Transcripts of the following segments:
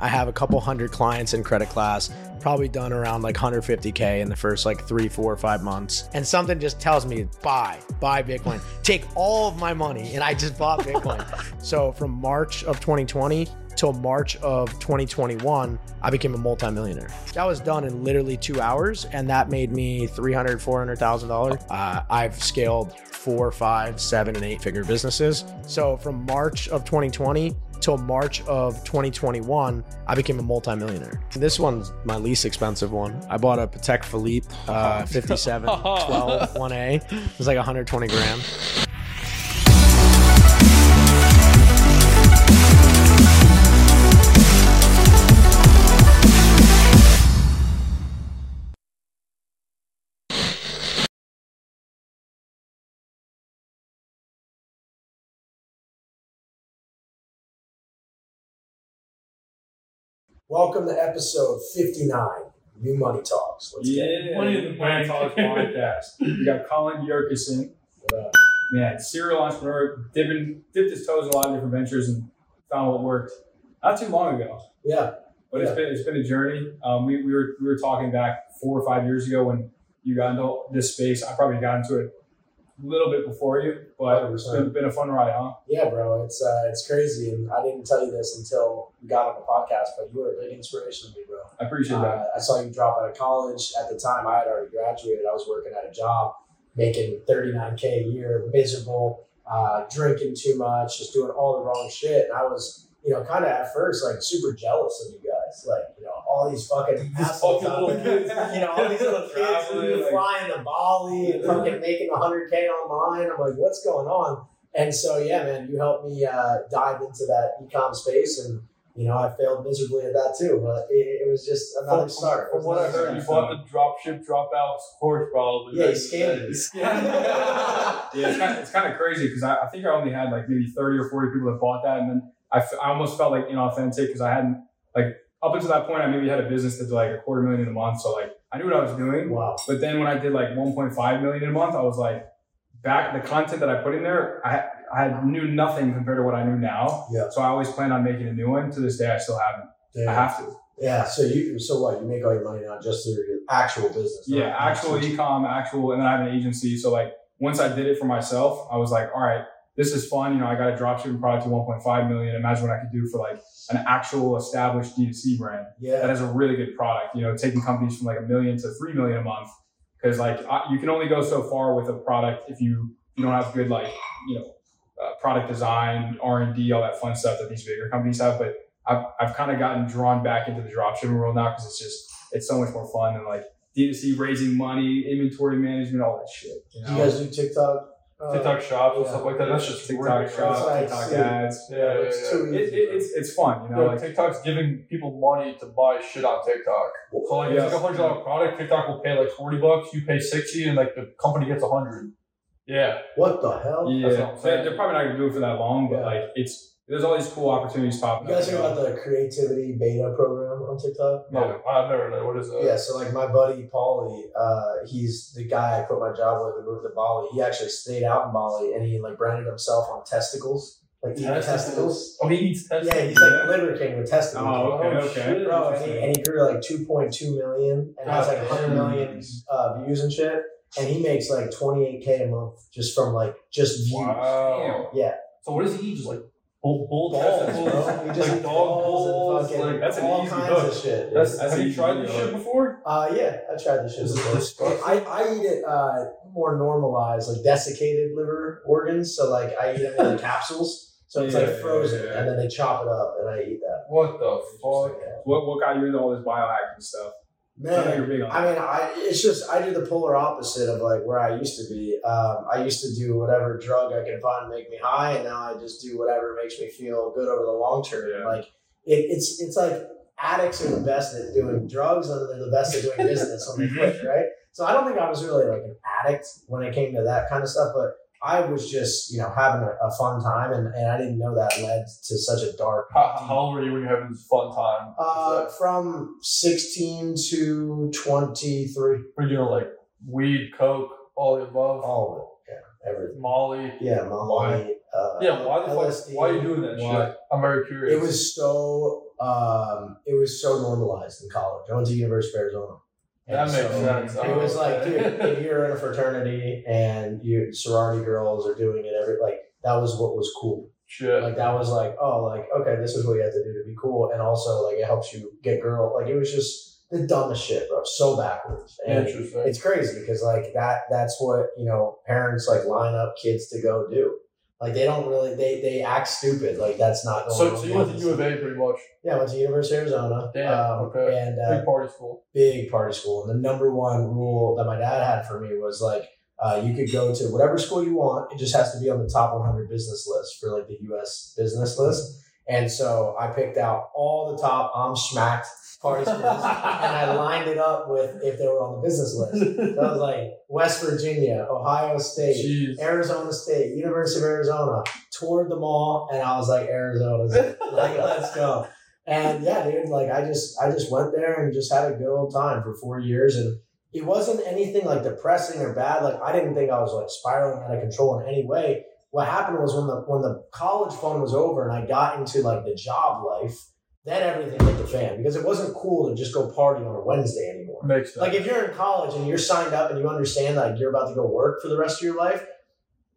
I have a couple hundred clients in credit class, probably done around like 150K in the first like three, four, or five months. And something just tells me, buy, buy Bitcoin, take all of my money. And I just bought Bitcoin. so from March of 2020 till March of 2021, I became a multimillionaire. That was done in literally two hours. And that made me $300,000, $400,000. Uh, I've scaled four, five, seven, and eight figure businesses. So from March of 2020 till March of 2021, I became a multimillionaire. This one's my least expensive one. I bought a Patek Philippe uh, 57 12 1A. It was like 120 grand. Welcome to episode 59, New Money Talks. Let's get it. yeah, Money in the Bank Talks podcast. We got Colin Yurcisin, What up? man, serial entrepreneur, dipping, dipped his toes in a lot of different ventures and found what worked. Not too long ago, Yeah, but Yeah. it's been it's been a journey. Um, we, we were we were talking back four or five years ago when you got into this space. I probably got into it a little bit before you, but it's been, been a fun ride, huh? yeah, bro. It's uh, it's crazy, and I didn't tell you this until we got on the podcast, but you were a big inspiration to me, bro. I appreciate that. Uh, I saw you drop out of college. At the time, I had already graduated. I was working at a job making 39K a year, miserable, uh, drinking too much, just doing all the wrong shit. And I was, you know, kind of at first like super jealous of you guys. Like, you know, all these fucking assholes out little there. kids. You know, all these little kids who like- flying to Bali and fucking making 100K online. I'm like, what's going on? And so, yeah, man, you helped me uh, dive into that ecom space and you know, I failed miserably at that too, but it, it was just another From, start. from what I heard, you bought the dropship dropouts course probably. Yeah, back scammed in me. the day. Yeah, it's kind of, it's kind of crazy because I, I think I only had like maybe 30 or 40 people that bought that. And then I, f- I almost felt like inauthentic because I hadn't, like, up until that point, I maybe had a business that did like a quarter million in a month. So, like, I knew what I was doing. Wow. But then when I did like 1.5 million in a month, I was like, back the content that I put in there, I, I knew nothing compared to what I knew now. Yeah. So I always plan on making a new one. To this day, I still haven't. I Yeah. have to. yeah. So you, so what? You make all your money now just through your actual business. Yeah, actual ecom, actual, and then I have an agency. So like once I did it for myself, I was like, all right, this is fun. You know, I got a dropshipping product to 1.5 million. Imagine what I could do for like an actual established D2C brand that Yeah. has a really good product. You know, taking companies from like a million to three million a month. Because like I, you can only go so far with a product if you you don't have good like you know uh, product design, R and D, all that fun stuff that these bigger companies have. But I've I've kind of gotten drawn back into the dropshipping world now because it's just it's so much more fun than like D2C raising money, inventory management, all that shit. You Do know? you guys do TikTok? Uh, TikTok shops and yeah. stuff like that. That's just TikTok great. shops, TikTok ads. Yeah, yeah, It's yeah. too It, easy. it, it's it's fun, you know. Yeah, Like TikTok's giving people money to buy shit on TikTok. So like, Yes. it's like a hundred dollar product. TikTok will pay like forty bucks. You pay sixty, and like the company gets a hundred. Yeah, what the hell? yeah, That's what I'm they- saying. they're probably not gonna do it for that long, but Yeah. like it's there's all these cool opportunities popping up. You guys hear about the creativity beta program on TikTok? no, I've never known what is that. Yeah, so like my buddy Paulie, uh, he's the guy I quit my job with and moved to Bali. He actually stayed out in Bali and he like branded himself on testicles, like eating testicles. Oh, he eats testicles. Yeah, he's like Yeah. Liver King with testicles. Oh, okay, Oh, okay. Bro, and he, and he grew like 2.2 million and has like 100 million uh, views and shit. And he makes like 28k a month just from like just views. Wow. Yeah. So what does he eat? Just like bull, bull Balls, testicles, bro. He just like dog balls. and fucking Like that's an all easy kinds hook. of shit. that's, That's have you tried this shit before? Uh, yeah, I tried this shit before. disgusting. I, I eat it uh, more normalized, like desiccated liver organs. So like I eat them in the capsules. So it's Yeah, like frozen, yeah, yeah. and then they chop it up, and I eat that. What the fuck? What what got you into all this biohacking stuff? Man. I mean, I it's just I do the polar opposite of like where I used to be. Um, I used to do whatever drug I can find to make me high, and now I just do whatever makes me feel good over the long term. Yeah. Like it, it's it's like addicts are the best at doing drugs, and they're the best at doing business when they quit, right? So I don't think I was really like an addict when it came to that kind of stuff, but I was just you know having a, a fun time, and, and I didn't know that led to such a dark. How, how old were you when you having this fun time? Uh, from sixteen to twenty three, Were you doing like weed, coke, all the above, all of it, yeah, everything. Molly? Yeah, Molly. Uh, Yeah, why the LSD. fuck? Why are you doing that Why? shit? I'm very curious. It was so um, it was so normalized in college. I went to University of Arizona. That And makes so sense. It was like, dude, if you're in a fraternity and you sorority girls are doing it every like that was what was cool. Shit. Like that was like, oh, like okay, this is what you have to do to be cool, and also like it helps you get girl. Like it was just the dumbest shit, bro. So backwards. And Interesting. it's crazy because like that that's what you know parents like line up kids to go do. Like they don't really they they act stupid. Like that's not So, going so on you went to. U of A pretty much. Yeah, I went to University of Arizona. Damn, um, okay. And uh, Big party school. big party school. And the number one rule that my dad had for me was like, uh, you could go to whatever school you want. It just has to be on the top 100 business list for like the U.S. business list. And so I picked out all the top I'm schmacked party schools, and I lined it up with if they were on the business list. So I was like West Virginia, Ohio State, Jeez. Arizona State, University of Arizona, toured them all, and I was like, Arizona's it. like, let's go. And yeah, dude, like I just I just went there and just had a good old time for four years and it wasn't anything like depressing or bad. Like I didn't think I was like spiraling out of control in any way. What happened was when the when the college fun was over and I got into like the job life, then everything hit the fan because it wasn't cool to just go party on a Wednesday anymore. Makes sense. Like if you're in college and you're signed up and you understand like you're about to go work for the rest of your life,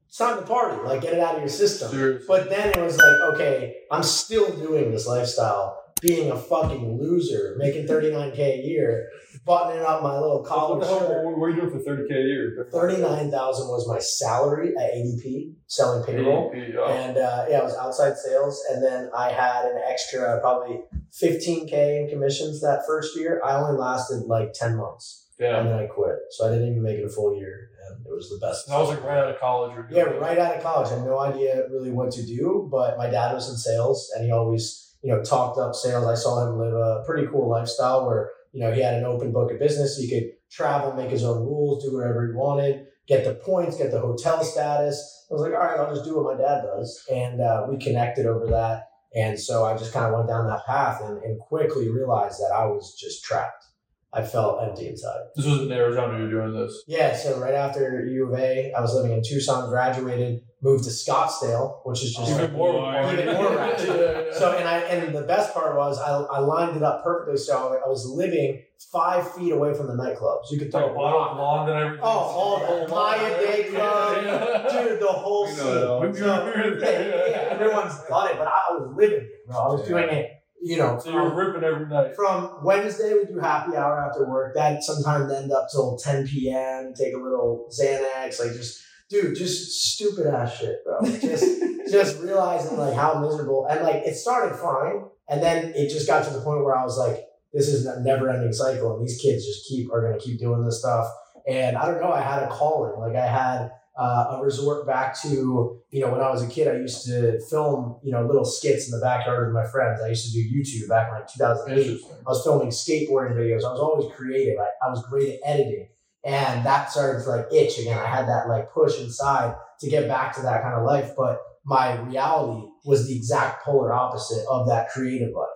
it's time to party. Like get it out of your system. Seriously. But then it was like, okay, I'm still doing this lifestyle, being a fucking loser, making 39k a year, buttoning up my little what the hell? shirt. What, what are you doing for thirty k a year? 39,000 was my salary at ADP, selling payroll. ADP, oh. And uh, yeah, it was outside sales. And then I had an extra probably 15K in commissions that first year. I only lasted like 10 months Yeah. and then I quit. So I didn't even make it a full year. And it was the best. And I was like right out of college. Or Yeah, right out of college. I had no idea really what to do, but my dad was in sales and he always, you know, talked up sales. I saw him live a pretty cool lifestyle where, you know, he had an open book of business. He could travel, make his own rules, do whatever he wanted, get the points, get the hotel status. I was like, all right, I'll just do what my dad does. And uh, we connected over that. And so I just kind of went down that path and, and quickly realized that I was just trapped. I felt empty inside. This was in Arizona. You were doing this. Yeah, so right after U of A, I was living in Tucson, graduated, moved to Scottsdale, which is just Even more. of. Even more ratchet. Yeah, yeah. so. And I and the best part was I, I lined it up perfectly. So I was living five feet away from the nightclubs. You could Like throw a bottle of blonde and everything. Oh, all that. Maya Day Club, dude, the whole We scene. know it all. We So, yeah, yeah, yeah, everyone's done it, but I was living it, bro. I was doing it, you know, So you were from, ripping every night. from Wednesday we do happy hour after work. That sometimes end up till 10 p.m. Take a little Xanax, like just dude, just stupid ass shit, bro. Just just realizing like how miserable and like it started fine, and then it just got to the point where I was like, this is a never ending cycle, and these kids just keep are gonna keep doing this stuff. And I don't know, I had a calling. Like I had uh, a resort back to, you know, when I was a kid, I used to film, you know, little skits in the backyard with my friends. I used to do YouTube back in like 2008. I was filming skateboarding videos. I was always creative. I, I was great at editing. And that started to like itch again. I had that like push inside to get back to that kind of life. But my reality was the exact polar opposite of that creative life.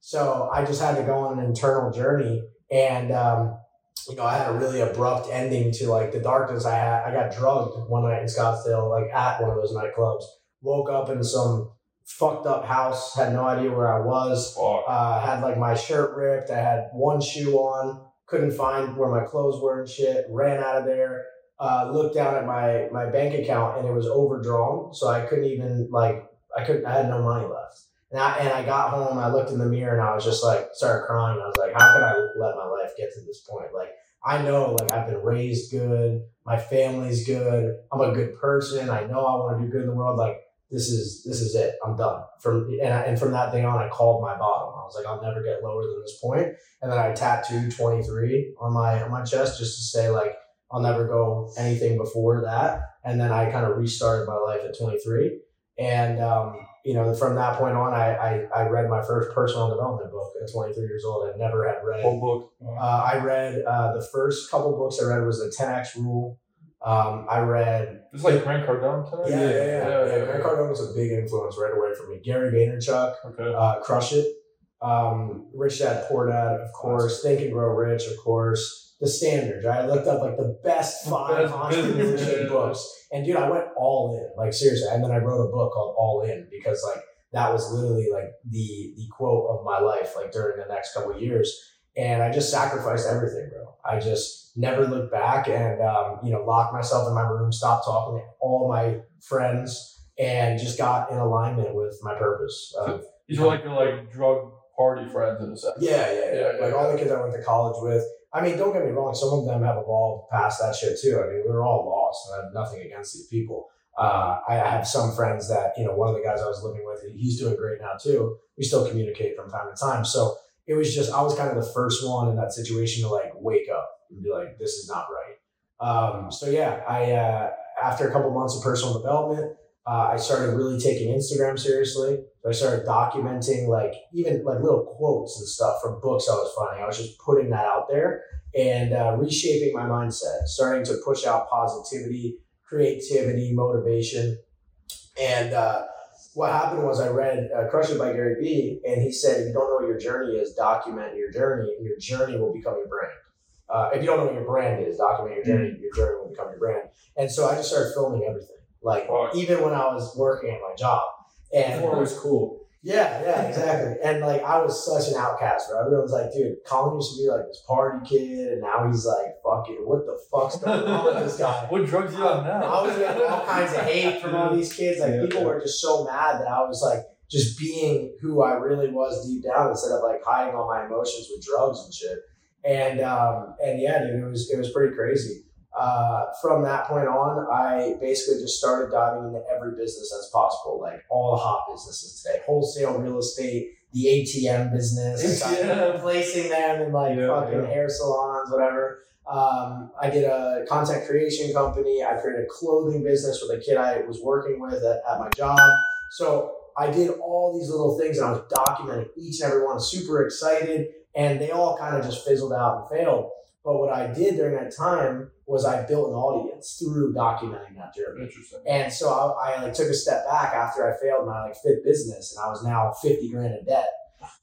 So I just had to go on an internal journey. And, um, you know, I had a really abrupt ending to like the darkness I had. I got drugged one night in Scottsdale, like at one of those nightclubs. Woke up in some fucked up house, had no idea where I was uh, had like my shirt ripped. I had one shoe on, couldn't find where my clothes were and shit. Ran out of there. Uh, looked down at my my bank account and it was overdrawn, so I couldn't even like I couldn't. I had no money left. And I, and I got home. I looked in the mirror and I was just like started crying. I was like, how could I let my life get to this point? Like I know like I've been raised good. My family's good. I'm a good person. I know I want to do good in the world. Like this is this is it. I'm done. From and, I, and from that day on, I called my bottom. I was like, I'll never get lower than this point. And then I tattooed 23 on my on my chest just to say like I'll never go anything before that. And then I kind of restarted my life at 23. And um, you know, from that point on, I, I I read my first personal development book at 23 years old. I never had read. Whole book. Uh, I read uh, the first couple books I read was the 10x Rule. Um, I read It's like Grant Cardone today. yeah, yeah, yeah. yeah, yeah, Grant Cardone was a big influence right away for me. Gary Vaynerchuk, Okay. uh, Crush It, um, Rich Dad Poor Dad, of course, Think and Grow Rich, of course, The Standards. Right? I looked up like the best five entrepreneurship books, and dude, I went all in, like seriously. And then I wrote a book called All In because like that was literally like the the quote of my life, like during the next couple of years. And I just sacrificed everything, bro. I just never looked back and um, you know locked myself in my room, stopped talking to all my friends, and just got in alignment with my purpose. Um, These were like your like drug party friends in a sense. yeah, yeah, yeah. Yeah, yeah, Like all the kids I went to college with. I mean, don't get me wrong. Some of them have evolved past that shit too. I mean, we were all lost, and I have nothing against these people. Uh, I have some friends that you know. One of the guys I was living with, he's doing great now too. We still communicate from time to time. So it was just I was kind of the first one in that situation to like wake up and be like, this is not right. Um, so yeah, I uh, after a couple months of personal development, uh, I started really taking Instagram seriously. So I started documenting like even like little quotes and stuff from books I was finding. I was just putting that out there and uh, reshaping my mindset, starting to push out positivity, creativity, motivation. And uh, what happened was I read uh, Crush It by Gary Vee, and he said, if you don't know what your journey is, document your journey, and your journey will become your brand. Uh, if you don't know what your brand is, document your journey, your journey will become your brand. And so I just started filming everything, like even when I was working at my job. And it was cool. yeah, yeah, exactly. And like I was such an outcast, bro. Everyone was like, dude, Colin used to be like this party kid, and now he's like, fucking, what the fuck's going on with this guy? What drugs you on now? I was getting all kinds of hate from all these kids. Like Yeah, people yeah. were just so mad that I was like just being who I really was deep down instead of like hiding all my emotions with drugs and shit. And um, and yeah, dude, it was it was pretty crazy. Uh, from that point on, I basically just started diving into every business as possible, like all the hot businesses today, wholesale real estate, the ATM business, ATM. placing them in like Yeah, fucking yeah. hair salons, whatever. Um, I did a content creation company. I created a clothing business with a kid I was working with at, at my job. So I did all these little things and I was documenting each and every one, super excited, and they all kind of just fizzled out and failed. But what I did during that time was I built an audience through documenting that journey. Interesting. And so I, I like took a step back after I failed my like fifth business and I was now 50 grand in debt.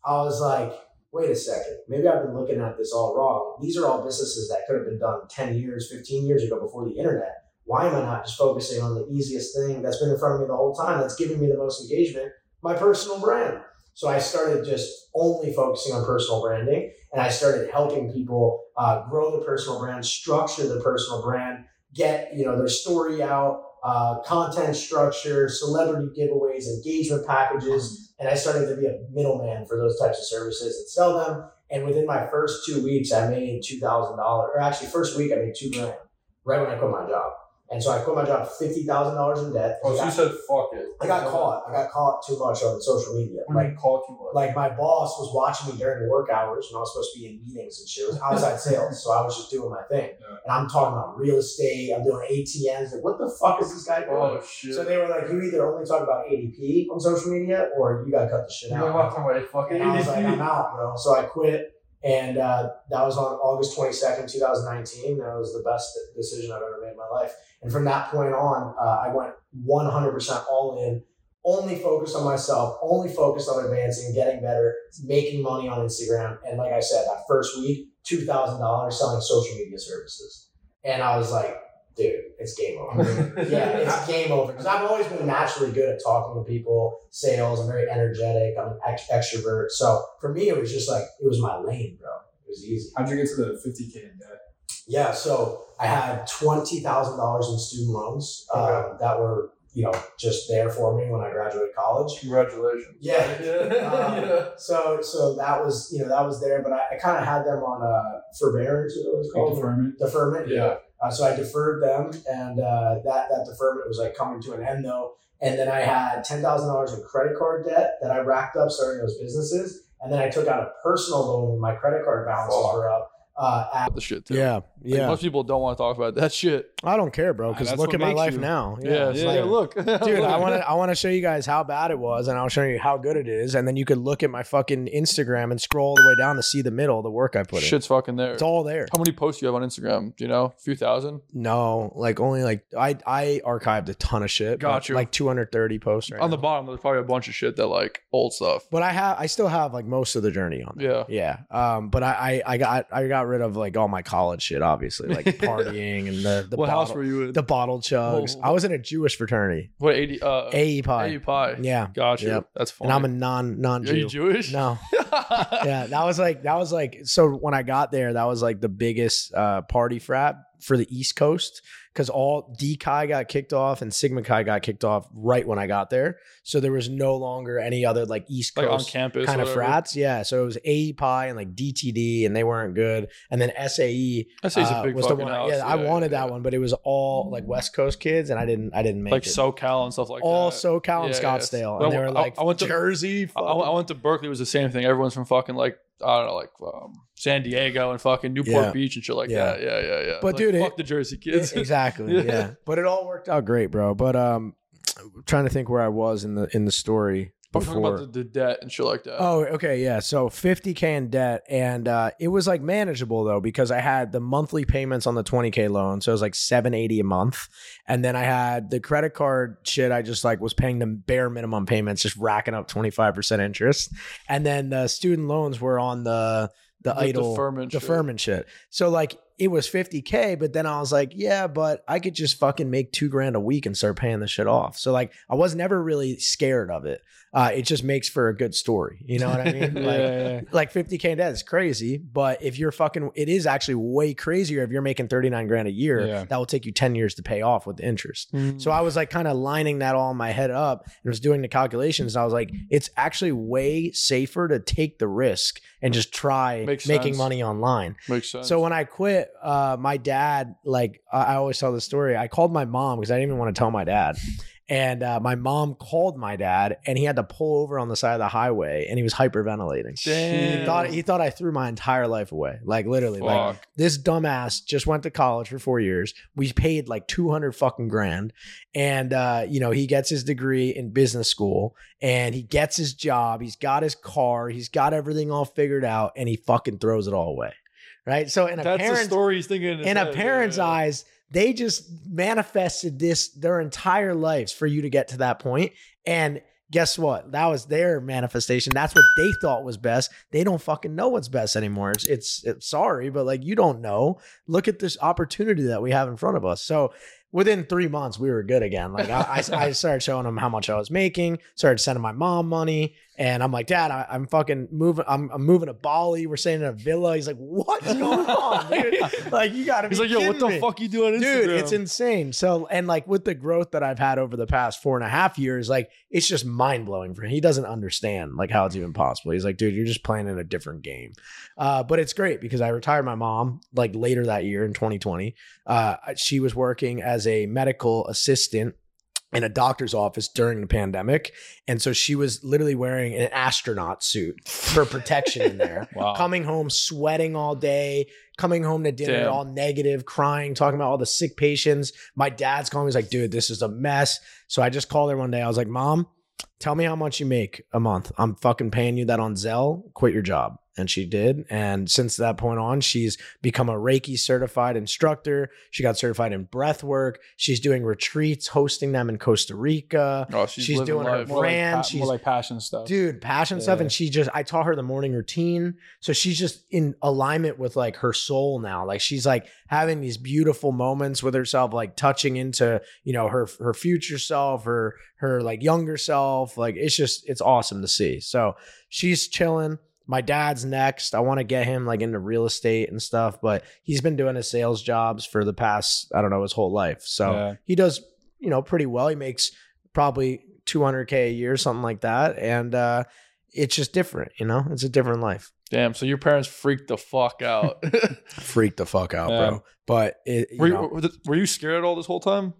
I was like, wait a second, maybe I've been looking at this all wrong. These are all businesses that could have been done 10 years, 15 years ago before the internet. Why am I not just focusing on the easiest thing that's been in front of me the whole time that's giving me the most engagement? My personal brand. So I started just only focusing on personal branding and I started helping people uh, grow the personal brand, structure the personal brand, get you know their story out, uh, content structure, celebrity giveaways, engagement packages, and I started to be a middleman for those types of services and sell them. And within my first two weeks, I made two thousand dollars, or actually first week I made two grand right when I quit my job. And so I quit my job fifty thousand dollars in debt. Oh, so you said fuck it. I got caught. I got caught too much on social media. When Like you call too much. like my boss was watching me during the work hours when I was supposed to be in meetings and shit. It was outside sales, so I was just doing my thing. Yeah. And I'm talking about real estate. I'm doing ATMs. Like, what the fuck is this guy doing? oh shit. so they were like, you either only talk about ADP on social media, or you gotta cut the shit You're out. like, "Wow, wait, fucking And I was like, I'm ADP." out, bro. So I quit, and uh, that was on August 22nd, 2019. That was the best decision I've ever made in my life. And from that point on, uh, I went 100% all in, only focused on myself, only focused on advancing, getting better, making money on Instagram. And like I said, that first week, $2,000 selling social media services. And I was like, dude, it's game over. yeah, it's game over. Because I've always been naturally good at talking to people, sales. I'm very energetic. I'm an ex- extrovert. So for me, it was just like it was my lane, bro. It was easy. How'd you get to the 50K in debt? Yeah. So I had twenty thousand dollars in student loans um, Okay. that were you know just there for me when I graduated college. Congratulations. Yeah. Yeah. Um, yeah. So so that was you know that was there, but I, I kind of had them on uh, forbearance. It was called deferment? deferment. Yeah. Uh, so I deferred them, and uh, that that deferment was like coming to an end though. And then I had ten thousand dollars in credit card debt that I racked up starting those businesses, and then I took out a personal loan when my credit card balances Fuck. were up. Uh, at, the shit too. yeah, Like, yeah. most people don't want to talk about that shit. I don't care, bro. Because look at my life you- now. Yeah, it's yeah. like- look, Dude, I want to I want to show you guys how bad it was, and I'll show you how good it is, and then you could look at my fucking Instagram and scroll all the way down to see the middle, the work I put in. Shit's fucking there. It's all there. How many posts do you have on Instagram? Do you know? A few thousand? No, like only like I I archived a ton of shit. Got you. Like 230 posts right on the bottom, there's probably a bunch of shit that like old stuff. But I have I still have like most of the journey on there. Yeah. Yeah. Um, but I, I I got I got got rid of like all my college shit, obviously, like partying and the the what house bottle, were you in? the bottle chugs. Oh. I was in a Jewish fraternity, what eighty? Uh, AE Pi. AE Pi. Yeah, Gotcha. Yep. That's fine. and I'm a non non Are you Jew. Jewish? No, yeah, that was like that was like so when I got there, that was like the biggest uh, party frat for the East Coast because all D Chi got kicked off and Sigma Chi got kicked off right when I got there. So there was no longer any other like East like on Coast campus. kind of frats. Yeah, so it was AE Pi and like DTD, and they weren't good. And then SAE say a uh, big was the one. house. Yeah, I wanted yeah. that one, but it was all like West Coast kids, and I didn't. I didn't make it. Like it. SoCal and stuff like all that. All SoCal and Yeah, yeah. Scottsdale, Well, and they were I- like I went to- Jersey. I, I went to Berkeley. It was the same thing. Everyone's from fucking like I don't know, like um, San Diego and fucking Newport Yeah. Beach and shit like Yeah. that. Yeah, yeah, yeah. But Like, dude, it- fuck the Jersey kids. exactly Yeah. yeah. but it all worked out great bro but um trying to think where i was in the in the story I'm talking about the, the debt and shit like that. oh okay yeah so 50k in debt and uh it was like manageable though because i had the monthly payments on the 20k loan so it was like 780 a month and then i had the credit card shit i just like was paying the bare minimum payments just racking up 25% interest and then the student loans were on the the, The idle deferment shit. deferment shit. So like it was 50k, but then I was like, yeah, but I could just fucking make two grand a week and start paying the shit off. So like I was never really scared of it. Uh, it just makes for a good story. You know what I mean? Like, yeah, yeah. like 50k in debt is crazy, but if you're fucking, it is actually way crazier if you're making 39 grand a year. Yeah. That will take you 10 years to pay off with the interest. Mm. So I was like kind of lining that all in my head up and was doing the calculations. And I was like, it's actually way safer to take the risk and just try Makes making sense. money online. makes sense. So when I quit, uh, my dad, like I I always tell the story, I called my mom because I didn't even want to tell my dad. And uh, my mom called my dad, and he had to pull over on the side of the highway, and he was hyperventilating. He thought he thought I threw my entire life away, like literally. Like Fuck. this dumbass just went to college for four years. We paid like two hundred fucking grand, and uh, you know he gets his degree in business school, and he gets his job. He's got his car. He's got everything all figured out, and he fucking throws it all away. Right. So in a That's parent's story he's thinking. in a head. parent's yeah. eyes, they just manifested this their entire lives for you to get to that point. And guess what? That was their manifestation. That's what they thought was best. They don't fucking know what's best anymore. It's, it's, it's sorry, but like you don't know. Look at this opportunity that we have in front of us. So within three months, we were good again. Like I, I, I started showing them how much I was making, started sending my mom money. And I'm like, Dad, I, I'm fucking moving. I'm, I'm moving to Bali. We're staying in a villa. He's like, What's going on, dude? Like, you gotta be. He's like, yo, what the me." fuck you doing? dude it's insane so and like with the growth that i've had over the past four and a half years like it's just mind-blowing for him he doesn't understand like how it's even possible he's like dude you're just playing in a different game uh, but it's great because i retired my mom like later that year in 2020 uh, she was working as a medical assistant in a doctor's office during the pandemic and so she was literally wearing an astronaut suit for protection in there Wow. coming home sweating all day, coming home to dinner Damn. all negative, crying, talking about all the sick patients. My dad's calling me, he's like, dude, this is a mess. So I just called her one day. I was like, Mom, tell me how much you make a month. I'm fucking paying you that on Zelle. Quit your job. And she did. And since that point on, she's become a Reiki certified instructor. She got certified in breath work. She's doing retreats, hosting them in Costa Rica. Oh, she's, she's doing her life. More like, brand, pa- she's- more like passion stuff. dude passion stuff and she just i taught her the morning routine so she's just in alignment with like her soul now like she's like having these beautiful moments with herself like touching into you know her her future self her her like younger self like it's just it's awesome to see so she's chilling my dad's next i want to get him like into real estate and stuff but he's been doing his sales jobs for the past i don't know his whole life so Yeah. he does you know pretty well he makes probably 200k a year something like that and uh it's just different you know it's a different life Damn. So your parents freaked the fuck out. freak the fuck out Yeah. bro but it, you were, you, were were you scared at all this whole time?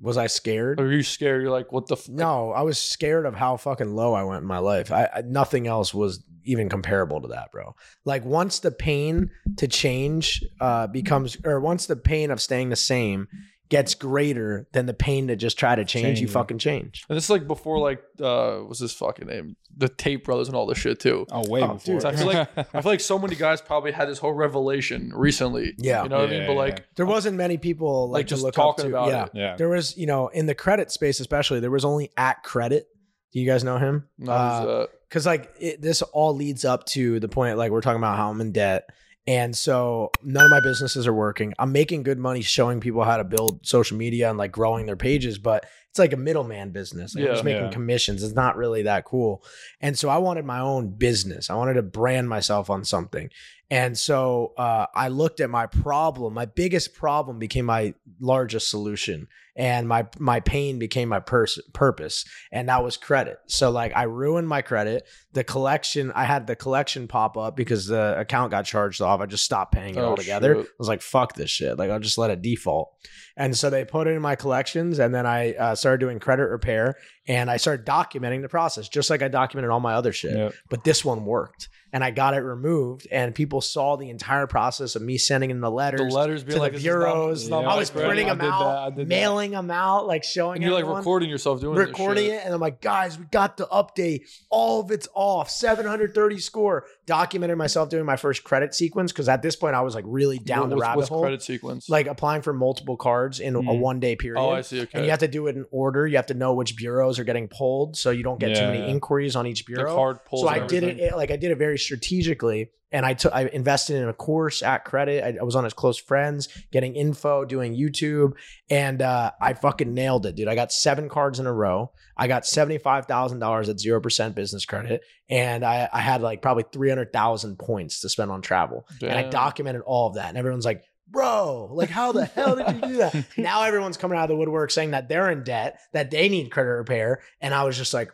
Was i scared Or were you scared? You're like, what the? F-? no i was scared of how fucking low i went in my life I, I nothing else was even comparable to that bro like once the pain to change uh becomes or once the pain of staying the same gets greater than the pain to just try to change you fucking change And this is like before, like, uh, what's his fucking name? The Tate Brothers and all this shit too. Oh, way Oh, before. dude, I feel like I feel like so many guys probably had this whole revelation recently. Yeah. you know what I mean. Yeah, But yeah, like, there wasn't many people like, Like, to just look talking up to. about yeah. it. yeah. There was, you know, in the credit space especially, there was only at credit. Do you guys know him? not Uh, uh, Because like it, this all leads up to the point, like we're talking about how I'm in debt, And so none of my businesses are working. I'm making good money showing people how to build social media and like growing their pages, but it's like a middleman business. Like I'm just making Yeah. commissions. It's not really that cool. And so I wanted my own business. I wanted to brand myself on something. And so uh, I looked at my problem. My biggest problem became my largest solution, and my my pain became my pers- purpose, and that was credit. So like I ruined my credit. The collection I had the collection pop up because the account got charged off. I just stopped paying it Oh, altogether. shit. I was like, fuck this shit. Like I'll just let it default. And so they put it in my collections, and then I uh, started doing credit repair, and I started documenting the process, just like I documented all my other shit Yep. but this one worked and I got it removed and people saw the entire process of me sending in the letters, The letters being to like the this is not- bureaus. not Yeah, I was printing them did that. I out, did mailing them out, like showing And you're like recording yourself doing this recording it and I'm like, guys, we got the update. All of it's off. 730 score. Documented myself doing my first credit sequence because at this point I was like really down What- the what's, rabbit what's hole. credit sequence? Like applying for multiple cards in a Mhm. one day period. oh, I see. Okay. And you have to do it in order. You have to know which bureaus are getting pulled, so you don't get too many yeah. inquiries on each the bureau. card pulls. So I did it like I did it very strategically, and I took I invested in a course at Credit. I, I was on his close friends, getting info, doing YouTube, and uh, I fucking nailed it, dude. I got seven cards in a row. I got seventy five thousand dollars at zero percent business credit, and I, I had like probably three hundred thousand points to spend on travel, and I documented all of that, and everyone's like. Bro, like how the hell did you do that? now everyone's coming out of the woodwork saying that they're in debt, that they need credit repair, and I was just like,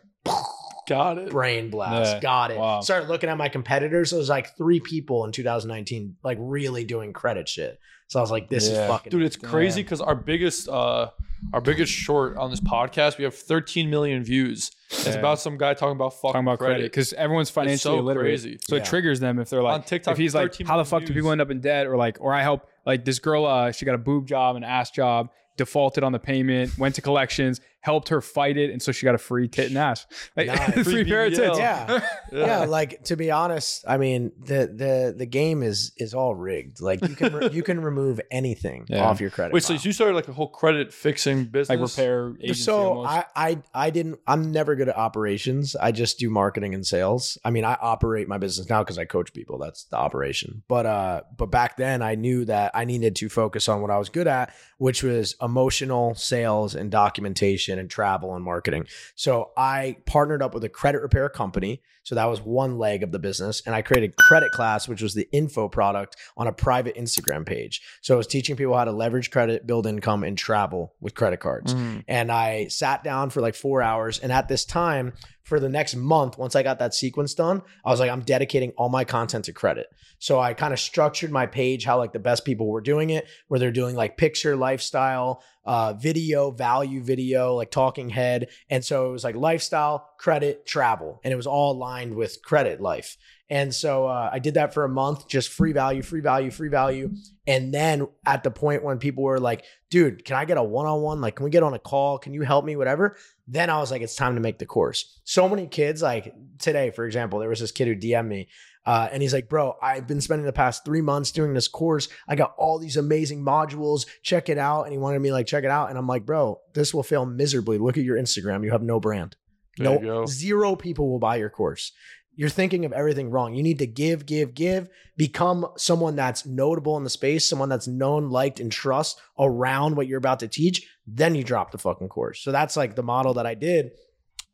Got it. brain blast. Yeah. Got it. Wow. Started looking at my competitors. There was like three people in 2019, like really doing credit shit. So I was like, this Yeah. is fucking Dude, it's Damn. crazy because our biggest uh our biggest short on this podcast, we have 13 million views. It's Yeah. about some guy talking about fucking talking about credit because everyone's financially so illiterate. crazy. So Yeah. it triggers them if they're like On TikTok, If he's like, how the million fuck do people end up in debt? Or like, or I help like this girl, uh, she got a boob job, an ass job, defaulted on the payment, went to collections, helped her fight it, and so she got a free tit and ass, like Nice. free, Free pair of tits. Yeah. Yeah. yeah. Like to be honest, I mean the the the game is is all rigged. Like you can re- you can remove anything Yeah. off your credit. Wait, so you started like a whole credit fixing business? like repair agency. so almost. I, I I didn't I'm never good at operations. I just do marketing and sales. I mean, I operate my business now because I coach people. That's the operation. But uh but back then I knew that I needed to focus on what I was good at, which was emotional sales and documentation and travel and marketing. So I partnered up with a credit repair company. So that was one leg of the business. And I created Credit Class, which was the info product on a private Instagram page. So I was teaching people how to leverage credit, build income, and travel with credit cards Mm. and I sat down for like four hours. And at this time, for the next month, once I got that sequence done, I was like, I'm dedicating all my content to credit. So I kind of structured my page how like the best people were doing it, where they're doing like picture, lifestyle, uh, video, value video, like talking head. And so it was like lifestyle, credit, travel, and it was all aligned with credit life. And so uh, I did that for a month, just free value, free value, free value. And then at the point when people were like, dude, can I get a one on one? Like, can we get on a call? Can you help me? Whatever. Then I was like, it's time to make the course. So many kids, like today, for example, there was this kid who DM'd me. Uh, and he's like, bro, I've been spending the past three months doing this course. I got all these amazing modules. Check it out. And he wanted me like, check it out. And I'm like, bro, this will fail miserably. Look at your Instagram. You have no brand. There No, zero people will buy your course. You're thinking of everything wrong. You need to give, give, give, become someone that's notable in the space, someone that's known, liked, and trust around what you're about to teach. Then you drop the fucking course. So that's like the model that I did.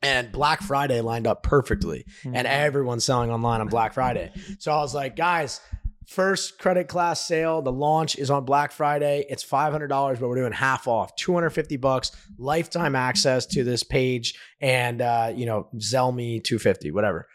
And Black Friday lined up perfectly. Hmm. And everyone's selling online on Black Friday. So I was like, guys, first credit class sale, the launch is on Black Friday. It's $500, but we're doing half off, 250 bucks, lifetime access to this page and uh, you know, Zelle me 250, whatever.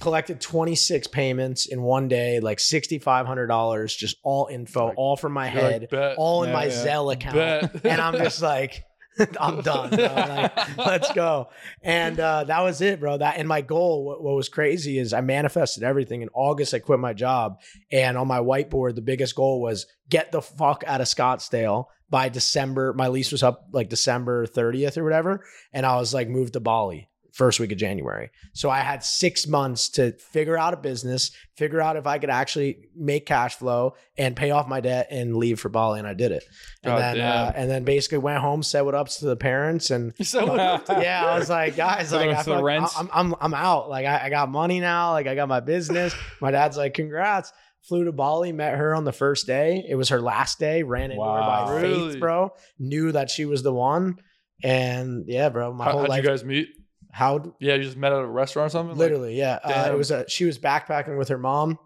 Collected 26 payments in one day, like $6500 just all info, Like, all from my head, like, all in Yeah, my yeah. Zelle account Bet. and I'm just like, I'm done. Like, let's go. And uh, that was it, bro. That and my goal, what, what was crazy is I manifested everything. In August, I quit my job, and on my whiteboard, the biggest goal was get the fuck out of Scottsdale by December. My lease was up like December 30th or whatever, and I was like, move to Bali first week of January. So I had six months to figure out a business, figure out if I could actually make cash flow and pay off my debt and leave for Bali. And I did it. And God then, uh, and then basically went home, said what ups to the parents and So yeah, I was like, guys, So like, I fuck- rents? I'm, I'm, I'm out. Like, I, I got money now. Like, I got my business. My dad's like, congrats. Flew to Bali, met her on the first day. It was her last day. Ran into her Wow. by Really? faith, bro. Knew that she was the one. And yeah, bro, my how, whole how'd life. you guys meet? How Yeah, you just met at a restaurant or something. Like- literally, yeah. Uh, it was a, she was backpacking with her mom.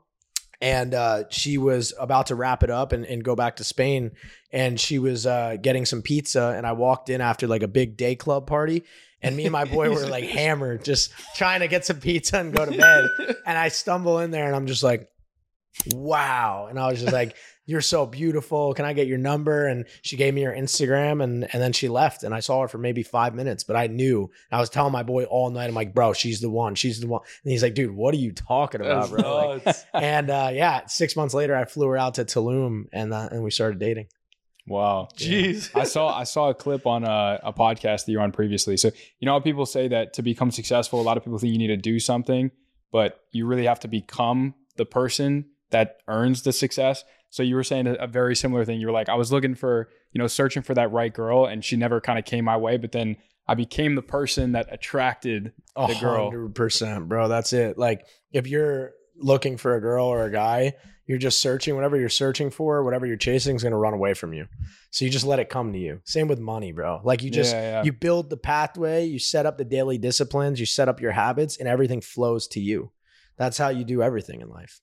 And uh, she was about to wrap it up and, and go back to Spain. And she was uh, getting some pizza. And I walked in after like a big day club party. And me and my boy were like hammered, just trying to get some pizza and go to bed. And I stumble in there and I'm just like, wow. And I was just like, you're so beautiful. Can I get your number? And she gave me her Instagram and, and then she left. And I saw her for maybe five minutes, but I knew. I was telling my boy all night, I'm like, bro, she's the one. She's the one. And he's like, dude, what are you talking about, bro? Like, and uh, yeah, six months later, I flew her out to Tulum and uh, and we started dating. Wow. Jeez. I saw I saw a clip on a, a podcast that you were on previously. So you know how people say that to become successful, a lot of people think you need to do something, but you really have to become the person that earns the success. So you were saying a, a very similar thing. You were like, I was looking for, you know, searching for that right girl, and she never kind of came my way. But then I became the person that attracted the girl. hundred percent, bro. That's it. Like if you're looking for a girl or a guy, you're just searching. Whatever you're searching for, whatever you're chasing, is gonna run away from you. So you just let it come to you. Same with money, bro. Like you just yeah, yeah. you build the pathway, you set up the daily disciplines, you set up your habits, and everything flows to you. That's how you do everything in life.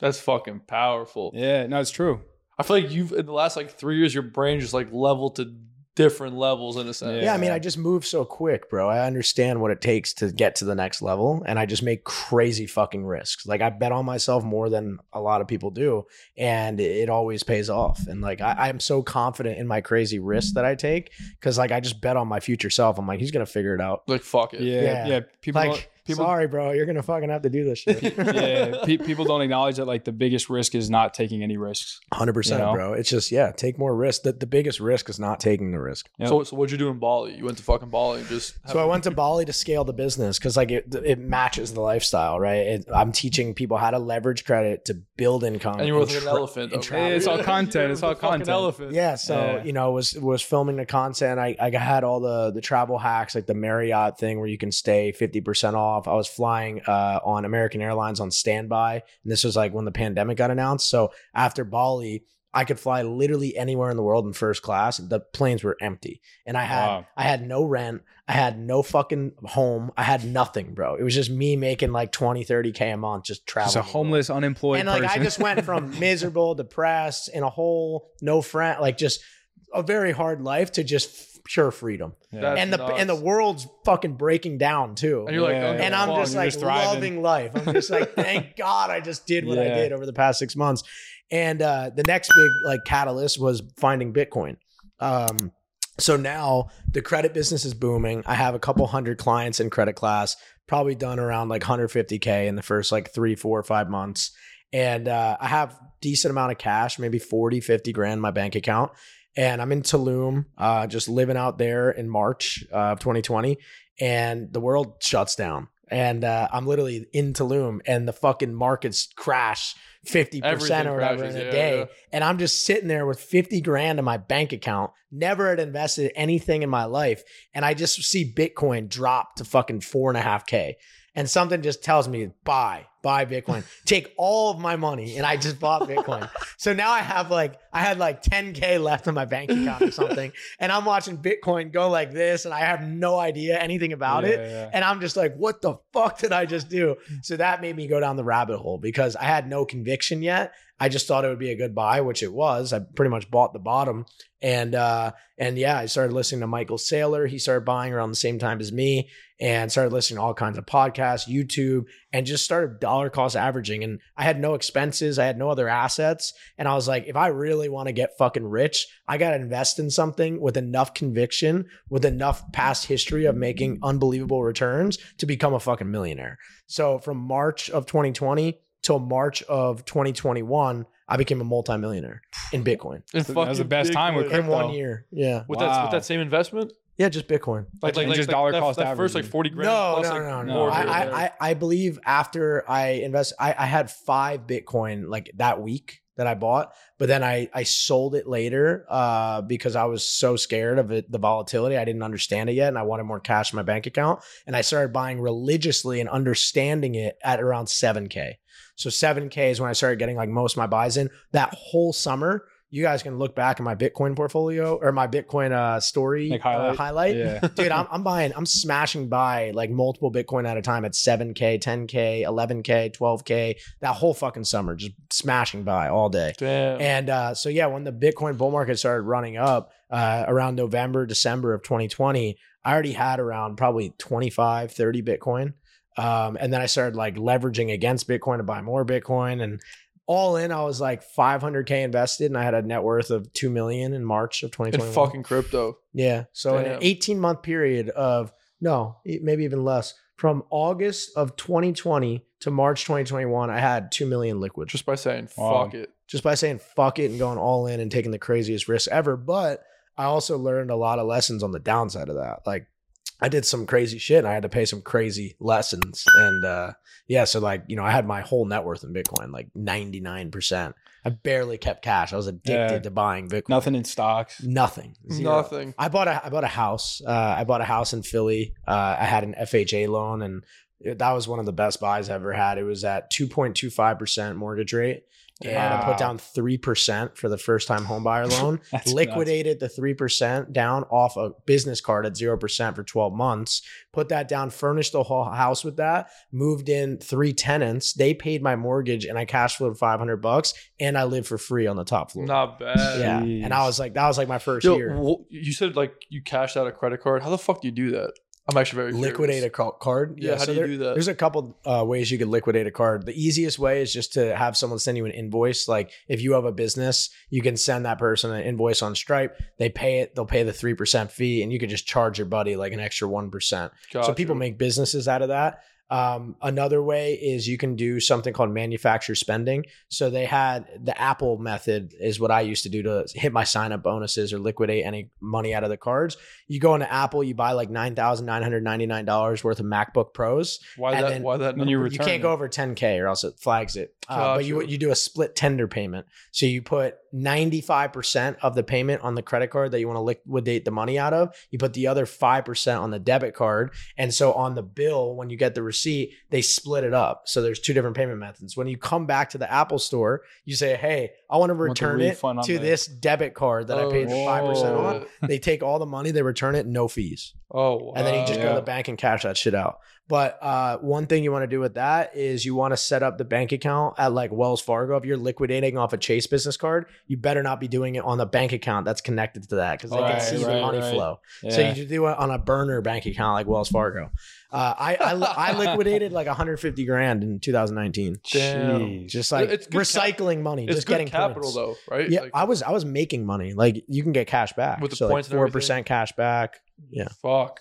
That's fucking powerful. yeah, no, it's true. I feel like you've in the last like three years, your brain just like leveled to different levels in a sense. Yeah. I mean, I just move so quick, bro. I understand what it takes to get to the next level, and I just make crazy fucking risks. Like I bet on myself more than a lot of people do, and it always pays off. And like I, I'm so confident in my crazy risks that I take because like I just bet on my future self. I'm like, he's gonna figure it out. Like fuck it. Yeah, Yeah. yeah. People, Like, don't, people, sorry, bro, you're gonna fucking have to do this shit. yeah, pe- people don't acknowledge that like the biggest risk is not taking any risks. Hundred percent, know? bro. It's just yeah, take more risk. The, the biggest risk is not taking the risk. Yep. So, so what'd you do in Bali? You went to fucking Bali and just. So I went to Bali to scale the business because like it, it matches the lifestyle, right? It, I'm teaching people how to leverage credit to build income. And you were with like an elephant. and over. It's all content, it's all a fucking content. Elephant. Yeah, so Yeah. you know, was was filming the content. I I had all the the travel hacks, like the Marriott thing where you can stay fifty percent off. I was flying uh, on American Airlines on standby, and this was like when the pandemic got announced. So after Bali, I could fly literally anywhere in the world in first class. The planes were empty, and I had Wow. I had no rent. I had no fucking home. I had nothing, bro. It was just me making like 20, 30 K a month just traveling. Just a homeless, unemployed and like person. I just went from miserable, depressed, in a hole, no friend, like just a very hard life to just pure freedom. Yeah. And the nuts. and the world's fucking breaking down too. And you're like, Yeah, okay, and I'm fuck. just you're like just thriving. loving life. I'm just like, thank God I just did what I did over the past six months. And uh, the next big like catalyst was finding Bitcoin. Um, so now the credit business is booming. I have a couple hundred clients in credit class, probably done around like 150k in the first like three, four, or five months. And uh, I have decent amount of cash, maybe 40, 50 grand in my bank account. And I'm in Tulum, uh, just living out there in March uh, of 2020 and the world shuts down. And uh, I'm literally in Tulum, and the fucking markets crash fifty percent Everything or whatever crashes, in a yeah, day. yeah. And I'm just sitting there with fifty grand in my bank account. Never had invested anything in my life, and I just see Bitcoin drop to fucking four and a half k. And something just tells me buy, buy Bitcoin, take all of my money, and I just bought Bitcoin. so now I have like I had like 10k left in my bank account or something, and I'm watching Bitcoin go like this, and I have no idea anything about Yeah, it. yeah. And I'm just like, what the fuck did I just do? So that made me go down the rabbit hole because I had no conviction yet. I just thought it would be a good buy, which it was. I pretty much bought the bottom. And uh and yeah, I started listening to Michael Saylor. He started buying around the same time as me and started listening to all kinds of podcasts, YouTube, and just started dollar cost averaging. And I had no expenses, I had no other assets. And I was like, if I really want to get fucking rich, I got to invest in something with enough conviction, with enough past history of making unbelievable returns to become a fucking millionaire. So from March of 2020 till March of 2021, I became a multimillionaire in Bitcoin And That was the fucking best time with Bitcoin. crypto. in one year. Yeah. With that with that same investment. Yeah, just Bitcoin. Like- like just dollar that, cost that first like forty grand. No, plus, no, like, no, no, more I, I. I, I believe after I invest, I, I had five Bitcoin like that week that I bought, but then I, I sold it later uh, because I was so scared of it, the volatility. I didn't understand it yet, and I wanted more cash in my bank account. And I started buying religiously and understanding it at around seven k. So seven k is when I started getting like most of my buys in. That whole summer, you guys can look back at my Bitcoin portfolio or my Bitcoin uh, story Like uh, highlight? highlight Yeah. dude I'm, I'm buying i'm smashing by like multiple bitcoin at a time at 7k 10k 11k 12k that whole fucking summer just smashing by all day Damn. and uh, so yeah when the bitcoin bull market started running up uh, around november december of 2020 i already had around probably 25 30 bitcoin um, and then i started like leveraging against bitcoin to buy more bitcoin and all in i was like 500k invested and i had a net worth of 2 million in march of in fucking crypto. yeah. So in an 18 month period of no, maybe even less, from August of 2020 to March 2021, I had 2 million liquid just, Just by saying Wow. fuck it. just by saying fuck it and going all in and taking the craziest risk ever. But I also learned a lot of lessons on the downside of that. Like I did some crazy shit and I had to pay some crazy lessons. And uh yeah, so like, you know, I had my whole net worth in Bitcoin, like 99%. I barely kept cash. I was addicted Yeah. to buying Bitcoin. Nothing in stocks. Nothing. Zero. Nothing. I bought a I bought a house. Uh, I bought a house in Philly. Uh, I had an FHA loan, and it- that was one of the best buys I ever had. It was at two point two five percent mortgage rate, and I put down three percent for the first time home buyer loan. Liquidated the three percent down off a business card at zero percent for twelve months. Put that down, furnished the whole house with that. Moved in three tenants. They paid my mortgage, and I cash flowed five hundred bucks, and I lived for free on the top floor. Not bad. yeah, Jeez. and I was like, that was like my first Yo, year. you said like you cashed out a credit card. How the fuck do you do that? I'm actually very liquidate a curious. ca- card. Yeah, how so do you there- do that? There's a couple uh, ways you could liquidate a card. The easiest way is just to have someone send you an invoice. Like if you have a business, you can send that person an invoice on Stripe. They pay it. They'll pay the three percent fee, and you can just charge your buddy like an extra one percent. So people make businesses out of that. Um, another way is you can do something called manufactured spending. So they had the Apple method is what I used to do to hit my sign up bonuses or liquidate any money out of the cards. You go into Apple, you buy like nine thousand nine hundred ninety nine dollars worth of MacBook Pros. Why and that? then- why that? then you? You can't go over 10K or else it flags it. Uh, but you Gotcha. you do a split tender payment. So you put 95% of the payment on the credit card that you want to liquidate the money out of. You put the other 5% on the debit card. And so on the bill, when you get the receipt, they split it up. So there's two different payment methods. When you come back to the Apple store, you say, Hey, I want to Want the return it to the- this debit card that I Oh, paid 5% on. They take all the money, they return it, no fees Oh, wow. and then you just go to the bank and cash that shit out. But uh, one thing you want to do with that is you want to set up the bank account at like Wells Fargo. If you're liquidating off a Chase business card, you better not be doing it on the bank account that's connected to that because they Right, can see the money right. flow. Yeah. So you should do it on a burner bank account like Wells Fargo. Uh, I, I I liquidated like 150 grand in 2019. Damn. Jeez. Just like It's good recycling money, it's just good getting capital though, right? Yeah, Like, I was I was making money. Like you can get cash back With the so points like and four everything? percent cash back. Yeah fuck.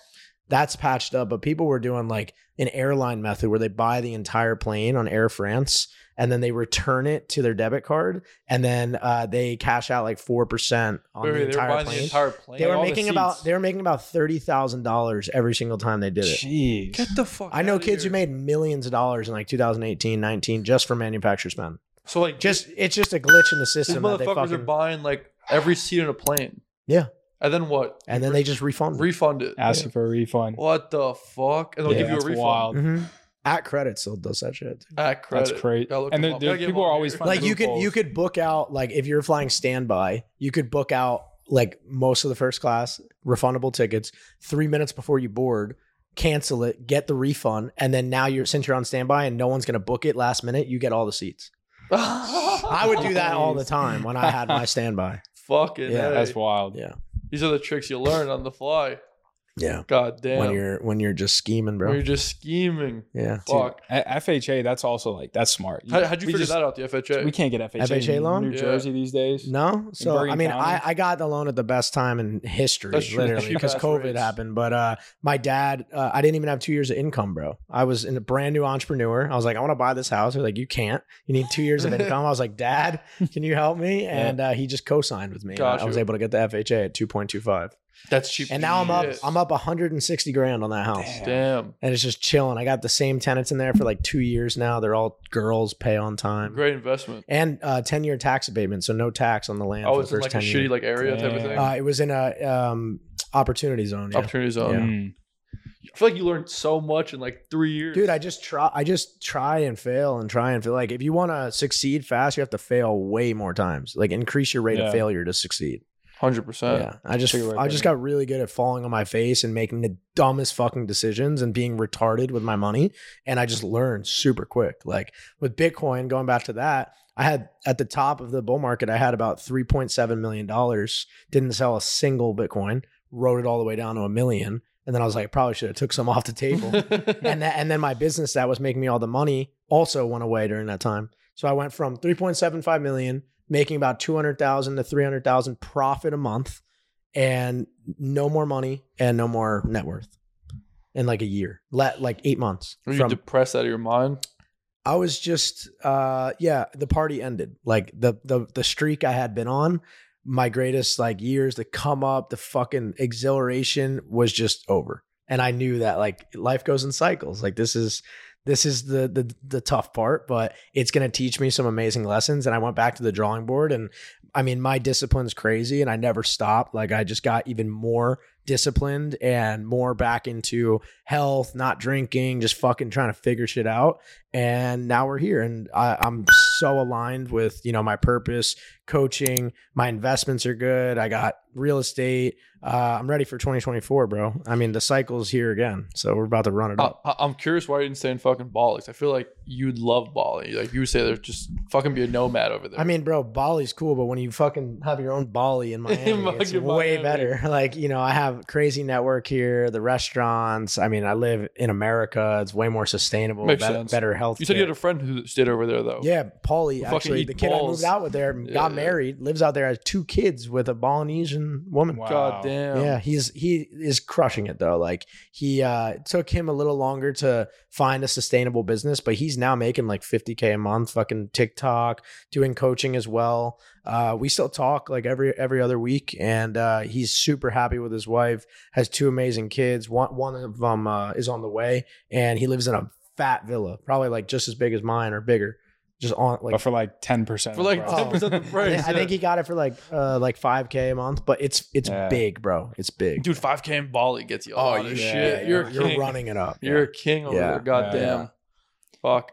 that's patched up, but people were doing like an airline method where they buy the entire plane on Air France and then they return it to their debit card and then uh, they cash out like four percent on Wait, the wait, entire plane. the entire plane. they were all the making about they were making about thirty thousand dollars every single time they did it. Jeez. Get the fuck. I know outta kids here. who made millions of dollars in like 2018, 19 just for manufactured spend. So like Just it's just a glitch in the these system that they motherfuckers are buying like every seat in a plane. Yeah. And then what? and then they just refund. it. refund it. Asking for a refund. What the fuck? And they'll Yeah, give you a that's refund. wild. Mhm. At credit still does that shit. too. At credit. That's crazy. Gotta look And them there- up. there- Gotta get people them are on always here. like you could you loopholes. could book out like if you're flying standby you could book out like most of the first class refundable tickets three minutes before you board cancel it get the refund and then now you're since you're on standby and no one's going to book it last minute you get all the seats i would do that all the time when i had my standby Fucking Yeah, yeah, That's wild. yeah These are the tricks you learn on the fly. Yeah God damn. when you're when you're just scheming When bro you're just scheming. yeah Fuck. A- FHA, that's also like that's smart. How, how'd you We figure just- that out, the FHA? We can't get FHA, FHA loan? New Yeah. Jersey these days. No, so I mean, County? I, I got the loan at the best time in history, That's literally, because COVID rates. happened. But uh, my dad, uh, I didn't even have two years of income, bro. I was in a brand new entrepreneur. I was like, I want to buy this house. They're like, you can't. You need two years of income. I was like, Dad, can you help me? And uh, he just co-signed with me. Got I was able to get the FHA at two point two five. That's cheap. And now I'm up shit. I'm up 160 grand on that house. Damn. Damn. And it's just chilling. I got the same tenants in there for like two years now. They're all girls, pay on time. Great investment. And uh, 10 year tax abatement, so no tax on the land. Oh, for it's the in first like a 10 shitty like area type of thing. Uh, it was in a um, opportunity zone. Yeah. Opportunity zone. Yeah. Mm. I feel like you learned so much in like three years. Dude, I just try. I just try and fail and try and feel like if you want to succeed fast, you have to fail way more times. Like increase your rate Yeah. of failure to succeed. Hundred percent. yeah, I just I just got really good at falling on my face and making the dumbest fucking decisions and being retarded with my money, and I just learned super quick. Like with Bitcoin, going back to that, I had at the top of the bull market, I had about three point seven million dollars. Didn't sell a single Bitcoin. Wrote it all the way down to a million, and then I was like, I probably should have took some off the table. and that, and then my business that was making me all the money also went away during that time. So I went from 3.75 million, making about 200,000 to 300,000 profit a month and no more money and no more net worth in like a year, Let like 8 months. Were you depressed out of your mind? I was just uh yeah, the party ended. Like the the the streak I had been on, my greatest like years to come up, the fucking exhilaration was just over. And I knew that like life goes in cycles. Like this is this is the the the tough part, but it's going to teach me some amazing lessons and I went back to the drawing board and I mean my discipline's crazy and I never stopped. Like I just got even more disciplined and more back into health, not drinking, just fucking trying to figure shit out. And now we're here, and I, I'm so aligned with you know my purpose, coaching. My investments are good. I got real estate. Uh, I'm ready for 2024, bro. I mean, the cycle's here again, so we're about to run it up. I- I'm curious why you didn't stay in fucking. 'cause I feel like you'd love Bali. Like you would say, there's just fucking be a nomad over there. I mean, bro, Bali's cool, but when you fucking have your own Bali in Miami, it's way Miami. better. Like, you know, I have crazy network here, the restaurants. I mean, I live in America. It's way more sustainable, Makes better, sense. better health. you said you had a friend who stayed over there though. Yeah, Paulie, Who fucking actually, the kid I moved out with there, Yeah, got yeah. married, lives out there, has two kids with a Balinesian woman. Wow. God damn. Yeah, he's he is crushing it though. Like he uh took him a little longer to find a sustainable business, but he's now making like 50k a month, fucking TikTok, doing coaching as well. Uh we still talk like every every other week and uh he's super happy with his wife, has two amazing kids. One one of them uh is on the way and he lives in a fat villa, probably like just as big as mine or bigger. Just on like but for like 10%. For like 10% the I price. think- I think he got it for like uh like 5k a month, but it's it's Yeah. big, bro. It's big. Dude, 5K in Bali gets you a Oh, lot you of yeah, shit. yeah, you're you're running it up. You're yeah. a king over Yeah. there. God Yeah. damn. Fuck.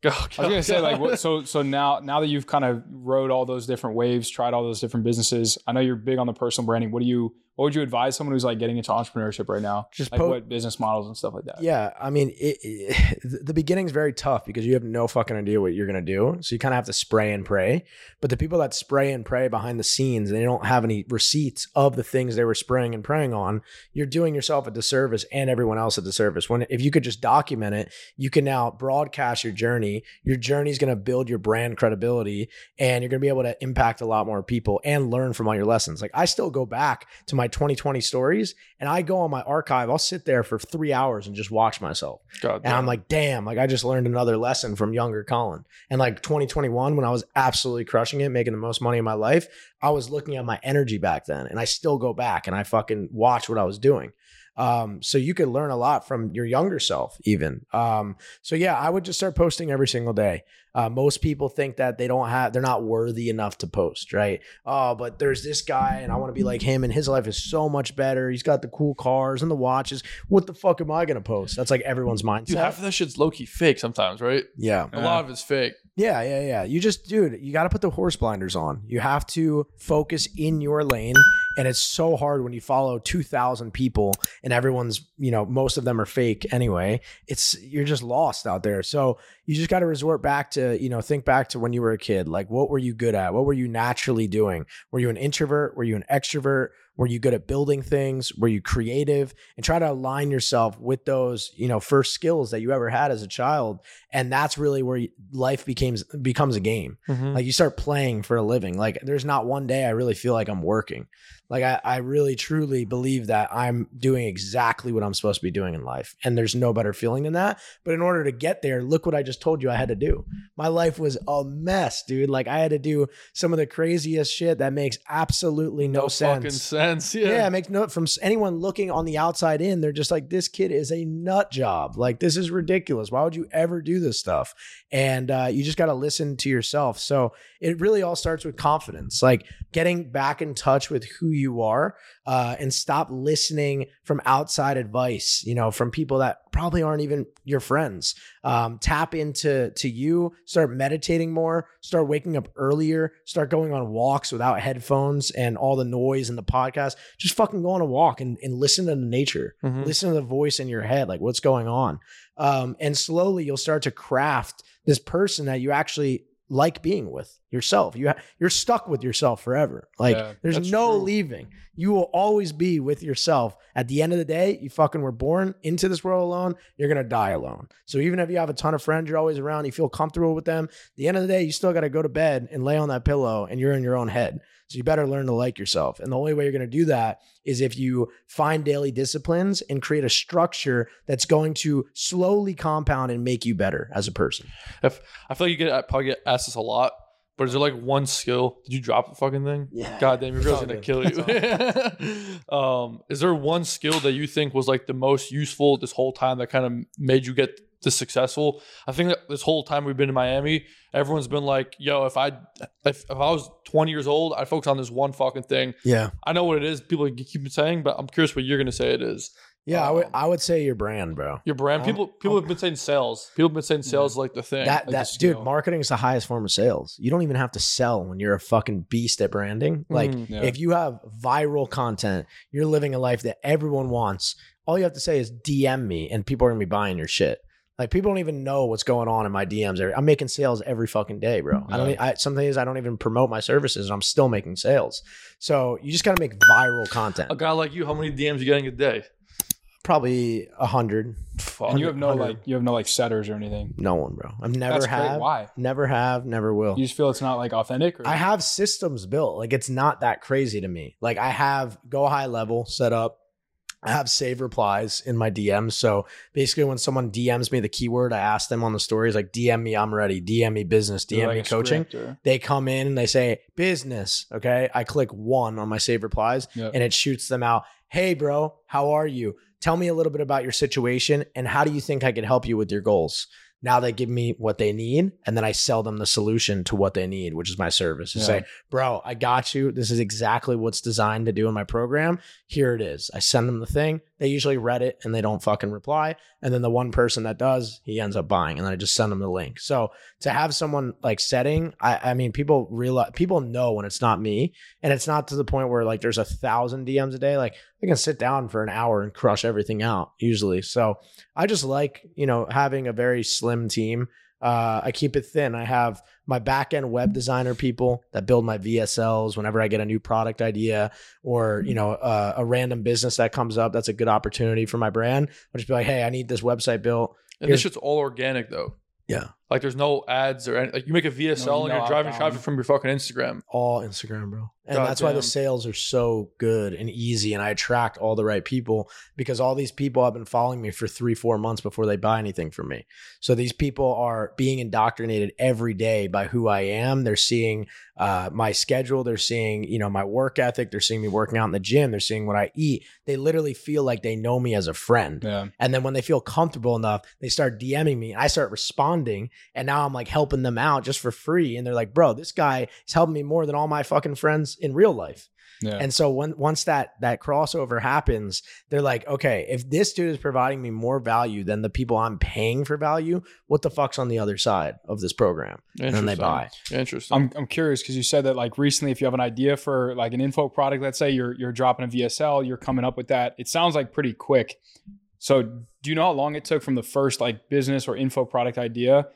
Go, I was gonna say like what, so so now now that you've kind of rode all those different waves, tried all those different businesses. I know you're big on the personal branding. What do you what would you advise someone who's like getting into entrepreneurship right now? Just like po- what business models and stuff like that. Yeah, I mean, it, it, the beginning's very tough because you have no fucking idea what you're gonna do. So you kind of have to spray and pray. But the people that spray and pray behind the scenes, they don't have any receipts of the things they were spraying and praying on. You're doing yourself a disservice and everyone else a disservice. When if you could just document it, you can now broadcast your journey. Your journey is gonna build your brand credibility, and you're gonna be able to impact a lot more people and learn from all your lessons. Like I still go back to my 2020 stories, and I go on my archive. I'll sit there for three hours and just watch myself. God And. I'm like, damn, like I just learned another lesson from younger Colin. And like 2021, when I was absolutely crushing it, making the most money in my life, I was looking at my energy back then. And I still go back and I fucking watch what I was doing. Um, so you could learn a lot from your younger self, even. Um, so yeah, I would just start posting every single day. Uh, most people think that they don't have, they're not worthy enough to post, right? Oh, but there's this guy, and I want to be like him, and his life is so much better. He's got the cool cars and the watches. What the fuck am I gonna post? That's like everyone's mindset. Dude, half of that shit's low key fake sometimes, right? yeah, A lot of it's fake. yeah, yeah, yeah. You just, dude, you got to put the horse blinders on. You have to focus in your lane. And it's so hard when you follow 2,000 people and everyone's, you know, most of them are fake anyway. It's, you're just lost out there. So you just got to resort back to, you know, think back to when you were a kid. Like, what were you good at? What were you naturally doing? Were you an introvert? Were you an extrovert? Were you good at building things? Were you creative? And try to align yourself with those, you know, first skills that you ever had as a child. And that's really where life becomes becomes a game. Mhm. Like you start playing for a living. Like there's not one day I really feel like I'm working. Like I, I really truly believe that I'm doing exactly what I'm supposed to be doing in life. And there's no better feeling than that. But in order to get there, look what I just told you I had to do. My life was a mess, dude. Like I had to do some of the craziest shit that makes absolutely no, fucking sense. sense. Yeah. Yeah. it makes no from anyone looking on the outside in, they're just like, this kid is a nut job. Like, this is ridiculous. Why would you ever do this stuff? And uh, you just got to listen to yourself. So it really all starts with confidence, like getting back in touch with who you are uh, and stop listening from outside advice, you know, from people that probably aren't even your friends. Um, tap into to you, start meditating more, start waking up earlier, start going on walks without headphones and all the noise and the podcast. Just fucking go on a walk and, and listen to the nature Mhm. listen to the voice in your head like what's going on um, and slowly you'll start to craft this person that you actually like being with yourself. You ha- you're stuck with yourself forever. Like Yeah, there's no true. leaving. You will always be with yourself. At the end of the day you fucking were born into this world alone you're gonna die alone. So even if you have a ton of friends you're always around you feel comfortable with them at the end of the day you still got to go to bed and lay on that pillow and you're in your own head so you better learn to like yourself and the only way you're going to do that is if you find daily disciplines and create a structure that's going to slowly compound and make you better as a person. If I feel like you get I probably get asked this a lot, but is there like one skill? Did you drop the fucking thing? Yeah. God damn, your girl's gonna good. kill you. um, is there one skill that you think was like the most useful this whole time that kind of made you get this successful? I think that this whole time we've been in Miami, everyone's been like, "Yo, if I if, if I was 20 years old, I'd focus on this one fucking thing." Yeah. I know what it is. People keep saying, but I'm curious what you're gonna say it is. Yeah, I would Um, I would say your brand, bro. Your brand. Um, People people um, have been saying sales. People have been saying sales is like the thing. That like that the dude, marketing is the highest form of sales. You don't even have to sell when you're a fucking beast at branding. Like Mhm. Yeah. if you have viral content, you're living a life that everyone wants. All you have to say is DM me and people are gonna be buying your shit. Like people don't even know what's going on in my DMs. Every- I'm making sales every fucking day, bro. I don't. Yeah. I, some days I don't even promote my services, and I'm still making sales. So you just got to make viral content. a guy like you, how many DMs you getting a day? Probably a hundred. Fuck. and you have no 100. like you have no like setters or anything. No one, bro. I've never That's great. have. Why? Never have. Never will. You just feel it's not like authentic. Or? I have systems built. Like it's not that crazy to me. Like I have GoHighLevel set up. I have save replies in my DMs. So basically, when someone DMs me the keyword, I ask them on the stories like DM me, I'm ready. DM me business. DM like me coaching. or- They come in and they say business. Okay, I click one on my save replies Yep. and it shoots them out. Hey, bro, how are you? Tell me a little bit about your situation and how do you think I could help you with your goals? Now they give me what they need, and then I sell them the solution to what they need, which is my service. To Yeah. say, bro, I got you. This is exactly what's designed to do in my program. Here it is. I send them the thing. They usually read it and they don't fucking reply. And then the one person that does, he ends up buying, and then I just send them the link. So to have someone like setting, I, I mean, people realize people know when it's not me, and it's not to the point where like there's a thousand DMs a day. Like I can sit down for an hour and crush everything out usually. So I just like you know having a very slim team. Uh, I keep it thin. I have my back end web designer people that build my VSLs whenever I get a new product idea or you know uh, a random business that comes up. That's a good opportunity for my brand. I'll just be like, hey, I need this website built. And this shit's all organic though. Yeah. Like there's no ads or any, like you make a VSL No- and no you're driving outbound. traffic from your fucking Instagram. all Instagram, bro. And God that's why the sales are so good and easy. And I attract all the right people because all these people have been following me for three, four months before they buy anything from me. So these people are being indoctrinated every day by who I am. They're seeing uh, my schedule. They're seeing, you know, my work ethic. They're seeing me working out in the gym. They're seeing what I eat. They literally feel like they know me as a friend. Yeah. And then when they feel comfortable enough, they start DMing me. I start responding. And now I'm like helping them out just for free. And they're like, bro, this guy is helping me more than all my fucking friends in real life. Yeah. And so when once that that crossover happens, they're like, okay, if this dude is providing me more value than the people I'm paying for value, what the fuck's on the other side of this program? And then they Interesting. buy. Interesting. I'm, I'm curious because you said that like recently, if you have an idea for like an info product, let's say you're you're dropping a VSL, you're coming up with that. It sounds like pretty quick. So do you know how long it took from the first like business or info product idea?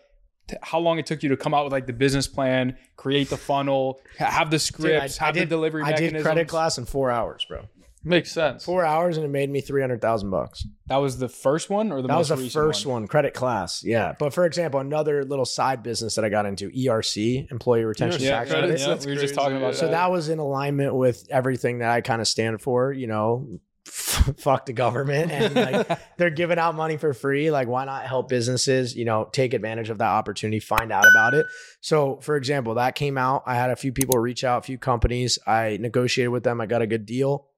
To how long it took you to come out with like the business plan, create the funnel, have the Dude, scripts, have the delivery I mechanisms? did credit class in four hours, bro. Makes sense. Four hours and it made me three hundred thousand bucks. That was the first one or the That was the recent first one? credit class. Yeah. But for example, another little side business that I got into, ERC, Employee Retention ERC Yeah, Tax credits, Credit. yeah, that's we were just talking about yeah. So that was in alignment with everything that I kind of stand for, you know, fuck the government and like they're giving out money for free. Like, why not help businesses, you know, take advantage of that opportunity, find out about it? So, for example, that came out. I had a few people reach out, a few companies. I negotiated with them. I got a good deal.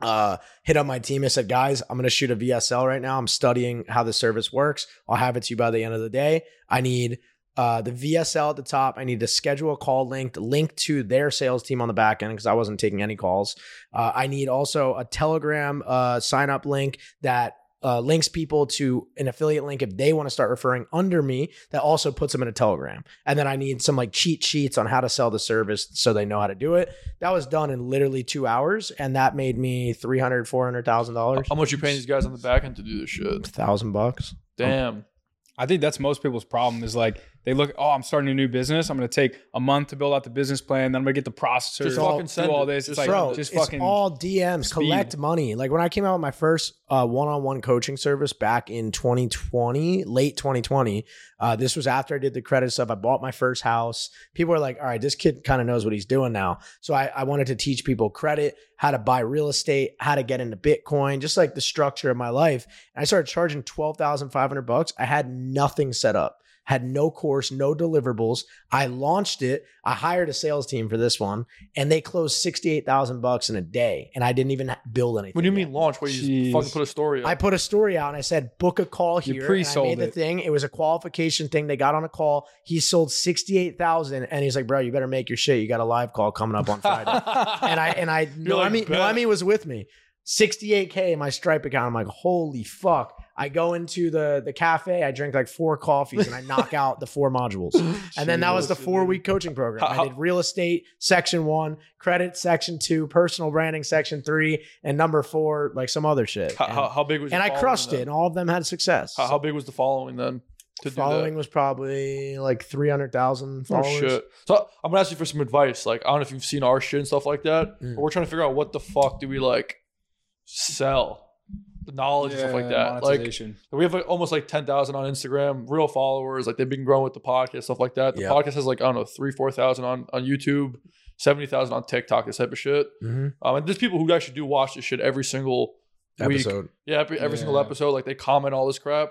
Uh, hit up my team and said, guys, I'm going to shoot a VSL right now. I'm studying how the service works. I'll have it to you by the end of the day. I need uh, the VSL at the top. I need to schedule a call linked, link to their sales team on the back end because I wasn't taking any calls. Uh, I need also a Telegram uh, sign up link that uh, links people to an affiliate link if they want to start referring under me. That also puts them in a Telegram. And then I need some like cheat sheets on how to sell the service so they know how to do it. That was done in literally two hours, and that made me three hundred, four hundred thousand dollars. How much you paying these guys on the back end to do this shit? Thousand bucks. Damn. I think that's most people's problem is like they look, oh, I'm starting a new business. I'm going to take a month to build out the business plan. Then I'm going to get the processor. Just fucking send all this. Just it's like, Bro, just it's fucking. all DMs. speed. Collect money. Like when I came out with my first uh, one-on-one coaching service back in 2020, late 2020. Uh, this was after I did the credit stuff. I bought my first house. People were like, "All right, this kid kind of knows what he's doing now." So I, I wanted to teach people credit, how to buy real estate, how to get into Bitcoin, just like the structure of my life. And I started charging twelve thousand five hundred bucks. I had nothing set up had no course, no deliverables. I launched it. I hired a sales team for this one, and they closed sixty-eight thousand bucks in a day, and I didn't even build anything. What do you yet. mean launch? Where you just fucking put a story up? I put a story out and I said, book a call You here. and I pre-sold made the it. thing. It was a qualification thing. They got on a call. He sold 68,000 and he's like, bro, you better make your shit. You got a live call coming up on Friday. and I, and I, You're like, Noemi, "Bet." Noemi was with me. 68K in my Stripe account. I'm like, holy fuck. I go into the, the cafe. I drink like four coffees and I knock out the four modules. And then that was the four week coaching program. I did real estate section one, credit section two, personal branding section three, and number four, like some other shit. How, And- how, how big was? and I crushed then? it, and all of them had success. How, how big was the following then? To following was probably like 300,000 followers. shit! So I'm gonna ask you for some advice. Like I don't know if you've seen our shit and stuff like that. Mm. But we're trying to figure out what the fuck do we like sell, the knowledge and stuff like that. Like we have like almost like ten thousand on Instagram, real followers. Like they've been growing with the podcast, stuff like that. The Yeah. podcast has like I don't know three, four thousand on on YouTube, seventy thousand on TikTok, this type of shit. Mhm. Um, and there's people who actually do watch this shit every single week. Episode. Yeah, every, every single episode, like they comment all this crap.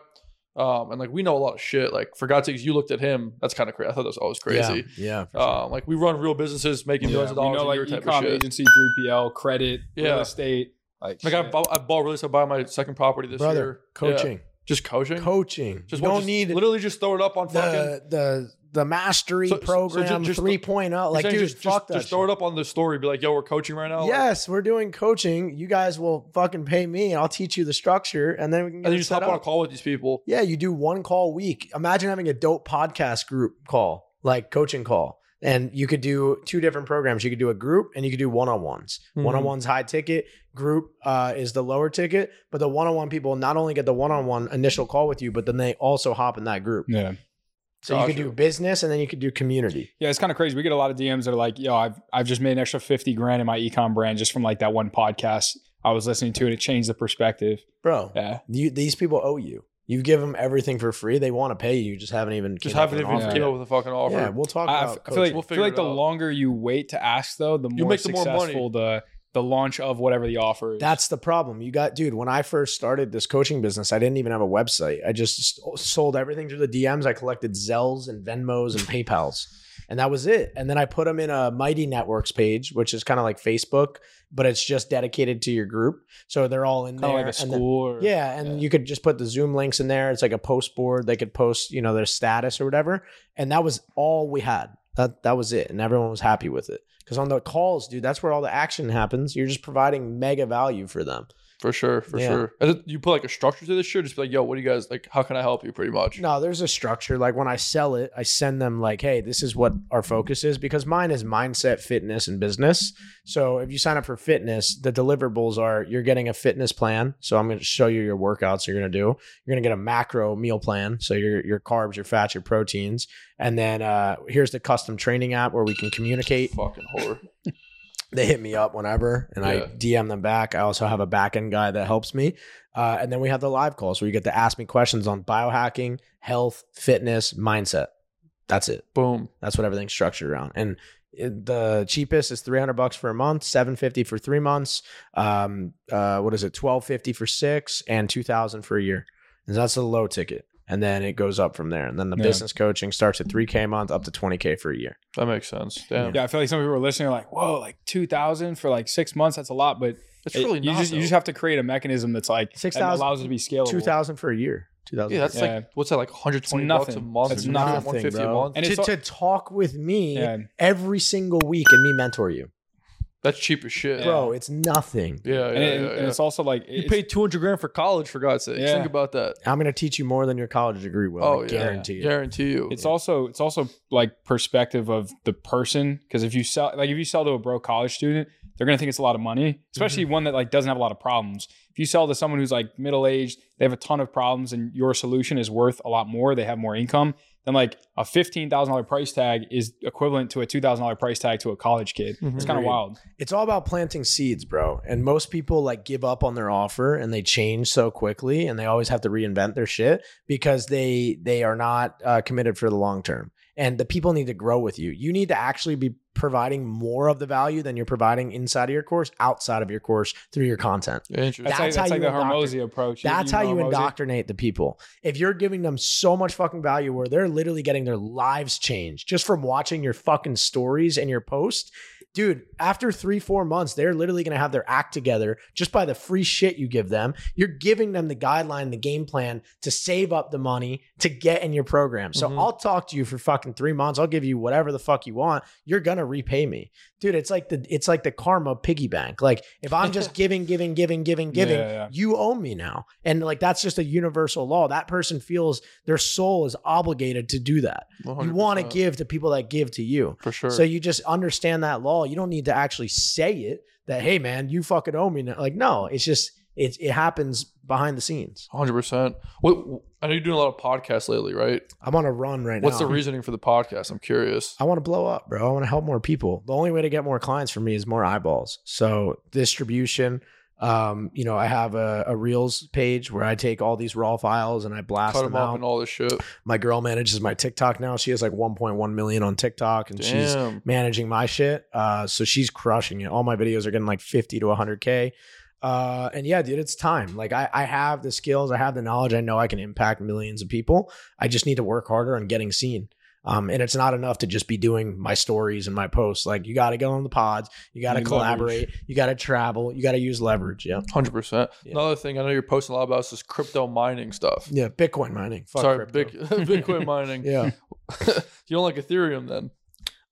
Um, and like we know a lot of shit. Like for God's sakes, you looked at him. That's kind of crazy. I thought that was always crazy. Yeah, yeah. for sure. Um, like we run real businesses making Yeah, millions of we dollars know like year e-com agency, 3PL, credit, Yeah. real estate. Like, Like I, shit. bought, I bought really so buy my second property this brother, year. coaching, Yeah. just coaching. coaching. just you don't just need literally just throw it up on fucking. the the the mastery So- so- so program ju- just- 3.0. You're Like, dude, just, fuck just, that. just throw it up on the story. Be like, yo, we're coaching right now. Like, Yes, we're doing coaching. You guys will fucking pay me, and I'll teach you the structure, and then we can and get then you just set hop on a call with these people. Yeah, you do one call a week. Imagine having a dope podcast group call, like coaching call. And you could do two different programs. You could do a group and you could do one on ones. Mhm. One on ones high ticket, group uh, is the lower ticket. But the one on one people not only get the one on one initial call with you, but then they also hop in that group. yeah. So you could do business and then you could do community. Yeah, it's kind of crazy. We get a lot of DMs that are like, "Yo, I've I've just made an extra fifty grand in my ecom brand just from like that one podcast I was listening to, and it changed the perspective." Bro, Yeah, you, these people owe you. You give them everything for free. They want to pay you. You just haven't even Just haven't with even offer came yet. up with a fucking offer. Yeah, we'll talk I, I about f- I feel like. We'll I feel like the out. longer you wait to ask, though, the more make the more money. successful the the launch of whatever the offer is. That's the problem. You got, dude, when I first started this coaching business, I didn't even have a website. I just sold everything through the DMs. I collected Zelles and Venmos and PayPals. And that was it. And then I put them in a Mighty Networks page, which is kind of like Facebook, but it's just dedicated to your group. So they're all in kind there. like a and then- school. or, yeah, and Yeah. you could just put the Zoom links in there. It's like a post board. They could post, you know, their status or whatever. And that was all we had. That that was it. And everyone was happy with it. Because on the calls, dude, that's where all the action happens. You're just providing mega value for them. For sure, for Yeah. sure. And you put like a structure to this shit. Just be like, yo, what do you guys like? How can I help you? Pretty much. No, there's a structure. Like when I sell it, I send them like, hey, this is what our focus is because mine is mindset, fitness, and business. So if you sign up for fitness, the deliverables are you're getting a fitness plan. So I'm going to show you your workouts you're going to do. You're going to get a macro meal plan. So your your carbs, your fats, your proteins, and then uh, here's the custom training app where we can communicate. Fucking whore. They hit me up whenever and I DM them back. I also have a back end guy that helps me. Uh, and then we have the live calls where you get to ask me questions on biohacking, health, fitness, mindset. That's it. Boom. That's what everything's structured around. And it- the cheapest is 300 bucks for a month, 750 for three months. Um, uh, what is it? 1250 for six and 2000 for a year. And that's a low ticket. And then it goes up from there. And then the Yeah. business coaching starts at 3K a month up to 20K for a year. That makes sense. Damn. Yeah, I feel like some people are listening are like, whoa, like two thousand for like six months, that's a lot. But It's it- really you just you just have to create a mechanism that's like that 6,000 allows it to be scalable. 2000 for a year. 2000 yeah, that's Yeah. like what's that like 120 bucks a nothing. month? That's nothing, 150 a bro. month. And to, it's all- to talk with me yeah. every single week and me mentor you. That's cheap as shit. Bro, it's nothing. Yeah, yeah, And, it- yeah. and it's also like you it's, paid 200 grand for college for God's sake. Yeah. Think about that. I'm going to teach you more than your college degree will. Oh, I yeah. guarantee you. Guarantee you. it's also it's also like perspective of the person because if you sell like if you sell to a broke college student they're gonna think it's a lot of money especially mm-hmm. one that like doesn't have a lot of problems if you sell to someone who's like middle aged they have a ton of problems and your solution is worth a lot more they have more income then like a $15000 price tag is equivalent to a $2000 price tag to a college kid Mhm. it's kind of wild it's all about planting seeds, bro. And most people like give up on their offer and they change so quickly and they always have to reinvent their shit because they they are not uh, committed for the long term. And the people need to grow with you. You need to actually be providing more of the value than you're providing inside of your course, outside of your course through your content. Interesting. that's, That's like, that's how like you the Hormozi approach That's You how you Hormozi? indoctrinate the people. If you're giving them so much fucking value where they're literally getting their lives changed just from watching your fucking stories and your posts, dude, after three, four months, they're literally going to have their act together just by the free shit you give them. You're giving them the guideline, the game plan to save up the money to get in your program. So Mhm. I'll talk to you for fucking three months. I'll give you whatever the fuck you want. You're going to repay me. Dude, it's like the it's like the karma piggy bank. Like if I'm just giving, giving, giving, giving, giving, Yeah, yeah. you owe me now. And like that's just a universal law. That person feels their soul is obligated to do that. You want to give to people that give to you. For sure. So you just understand that law. You don't need to actually say it that, hey man, you fucking owe me now. Like, no, it's just it it happens behind the scenes. 100%. What, I know you're doing a lot of podcasts lately, right? I'm on a run right What's now. What's the reasoning for the podcast? I'm curious. I want to blow up, bro. I want to help more people. The only way to get more clients for me is more eyeballs. So distribution. Um, you know, I have a, a Reels page where I take all these raw files and I blast Cut them them up out. and all this shit. My girl manages my TikTok now. She has like 1.1 million on TikTok, and she's managing my shit. Uh, so she's crushing it. All my videos are getting like 50 to 100k. Uh, and yeah, dude, it's time. Like I, I have the skills, I have the knowledge. I know I can impact millions of people. I just need to work harder on getting seen. Um, and it's not enough to just be doing my stories and my posts. Like you got to go on the pods, you got to collaborate, you got to travel, you got to use leverage. Yeah, 100%. Another thing I know you're posting a lot about is this crypto mining stuff. yeah. Bitcoin mining. Fuck Sorry, big Bitcoin mining. Yeah. you don't like Ethereum then?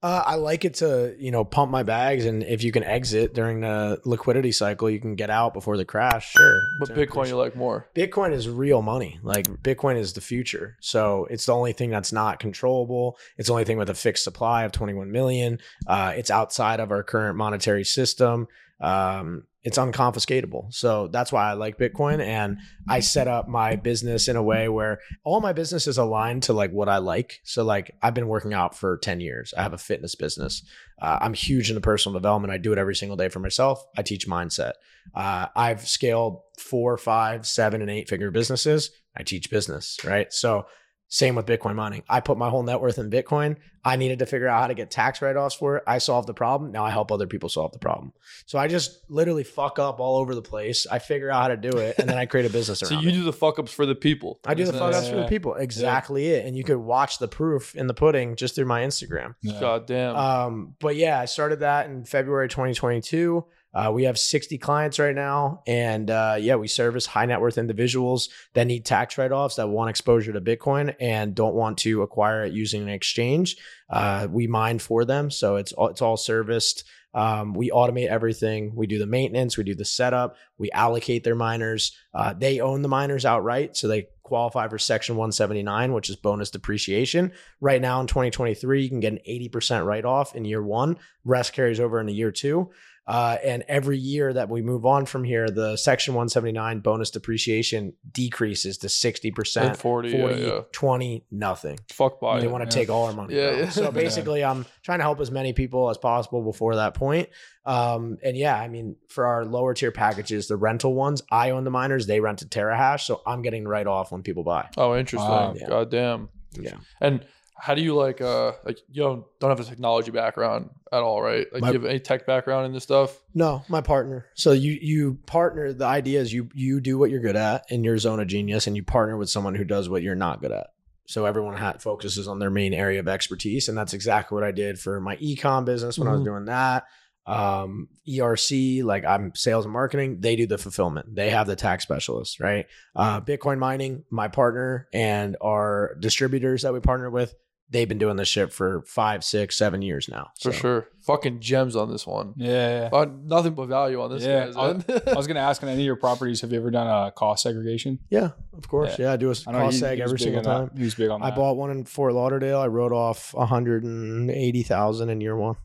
Uh, I like it to, you know, pump my bags, and if you can exit during the liquidity cycle, you can get out before the crash. Sure, But Bitcoin you like more. Bitcoin is real money. Like Bitcoin is the future. So it's the only thing that's not controllable. It's the only thing with a fixed supply of 21 million. Uh, it's outside of our current monetary system. Um, it's unconfiscatable. So that's why I like Bitcoin. And I set up my business in a way where all my business is aligned to like what I like. So like I've been working out for 10 years. I have a fitness business. Uh, I'm huge into personal development. I do it every single day for myself. I teach mindset. Uh, I've scaled four, five, seven, and eight figure businesses. I teach business, right? So, same with Bitcoin mining. I put my whole net worth in Bitcoin. I needed to figure out how to get tax write offs for it. I solved the problem. Now I help other people solve the problem. So I just literally fuck up all over the place. I figure out how to do it, and then I create a business So around So you it. do the fuck ups for the people. I do the Isn't fuck that- ups for the people. Exactly it. And you could watch the proof in the pudding just through my Instagram. Yeah. God damn. Um, but yeah, I started that in February 2022. Uh, we have 60 clients right now. And uh, yeah, we service high net worth individuals that need tax write offs, that want exposure to Bitcoin and don't want to acquire it using an exchange. Uh, we mine for them. So it's all, it's all serviced. Um, we automate everything. We do the maintenance, we do the setup, we allocate their miners. Uh, they own the miners outright. So they qualify for Section 179, which is bonus depreciation. Right now in 2023, you can get an 80% write off in year one. Rest carries over into year two. Uh, and every year that we move on from here, the Section 179 bonus depreciation decreases to 60%, And 40, 40, yeah, yeah. 20, nothing. Fuck by they want to yeah. take all our money. Yeah. So basically, I'm trying to help as many people as possible before that point. Um, and yeah, I mean, for our lower tier packages, the rental ones, I own the miners, they rent to TerraHash, so I'm getting write off when people buy. Oh, interesting. Wow. Yeah. God damn. Yeah. And how do you like uh like you don't don't have a technology background at all, right? Like My- you have any tech background in this stuff? No, my partner. So you you partner. The idea is you you do what you're good at in your zone of genius, and you partner with someone who does what you're not good at. So everyone ha- focuses on their main area of expertise, and that's exactly what I did for my ecom business when I was Mhm. doing that. Um, ERC, like I'm sales and marketing, they do the fulfillment. They have the tax specialists, right? Uh, Bitcoin mining, my partner and our distributors that we partner with, they've been doing this shit for five, six, seven years now. For So, sure. Fucking gems on this one. Yeah. Uh, nothing but value on this Yeah, guys. I- I was gonna ask on any of your properties, have you ever done a cost segregation? Yeah, of course. Yeah, I do a I know cost he- seg he every single on that. time. He was big on I that. bought one in Fort Lauderdale. I wrote off 180,000 in year one.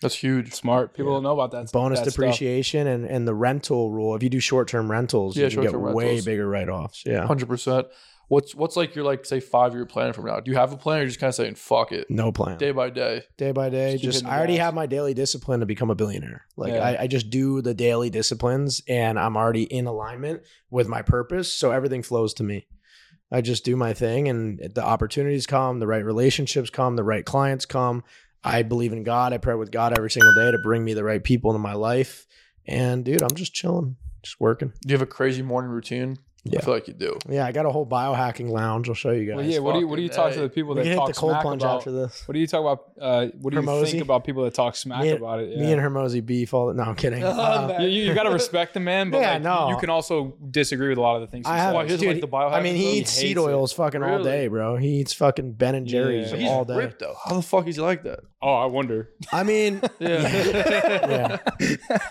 That's huge. Smart. People Yeah. don't know about that. Bonus that stuff. depreciation and, and the rental rule. If you do short term rentals, Yeah, you get short-term way rentals. bigger write offs. Yeah. Hundred percent. What's what's like your like say five year plan from now? Do you have a plan or you're just kind of saying fuck it? No plan. Day by day. Day by day. Just Just, I already gas. have my daily discipline to become a billionaire. Like Yeah. I, I just do the daily disciplines and I'm already in alignment with my purpose. So everything flows to me. I just do my thing and the opportunities come, the right relationships come, the right clients come. I believe in God. I pray with God every single day to bring me the right people into my life. And dude, I'm just chilling, just working. Do you have a crazy morning routine? Yeah. I feel like you do. Yeah, I got a whole biohacking lounge. I'll show you guys. Well, yeah. What do you What do you fucking talk to the people we that can hit talk the cold smack plunge about? after this. What do you talk about? Uh, what do you Hormozi? think about people that talk smack Me and- about it? Me and Hormozi beef all the No, I'm kidding. Oh, Uh. You, you, got to respect the man, but Yeah, like, no. you can also disagree with a lot of the things he I says. have, Why, he dude, like the biohacking I mean, he stuff? eats He seed hates it. oils fucking all Really? day, bro. He eats fucking Ben and Jerry's Yeah. He's all day. ripped though. How the fuck is he like that? Oh, I wonder. I mean, Yeah.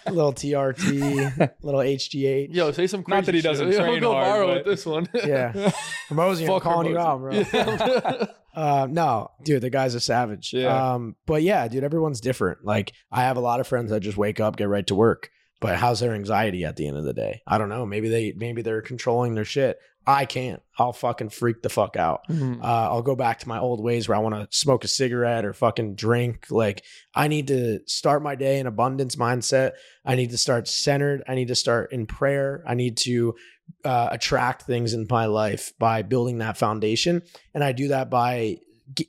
a little TRT, little HGH. Yo, say some crazy Not that he doesn't shit. Yo, train go hard, viral but- with this one. Yeah. Hormozi, I'm Fuck calling you out, bro. Yeah. Uh, no, dude, the guy's a savage. Yeah. Um, but yeah, dude, everyone's different. Like, I have a lot of friends that just wake up, get right to work. But how's their anxiety at the end of the day? I don't know. Maybe they, maybe they're controlling their shit. I can't. I'll fucking freak the fuck out. Mhm. Uh, I'll go back to my old ways where I want to smoke a cigarette or fucking drink. Like, I need to start my day in abundance mindset. I need to start centered. I need to start in prayer. I need to uh, attract things in my life by building that foundation. And I do that by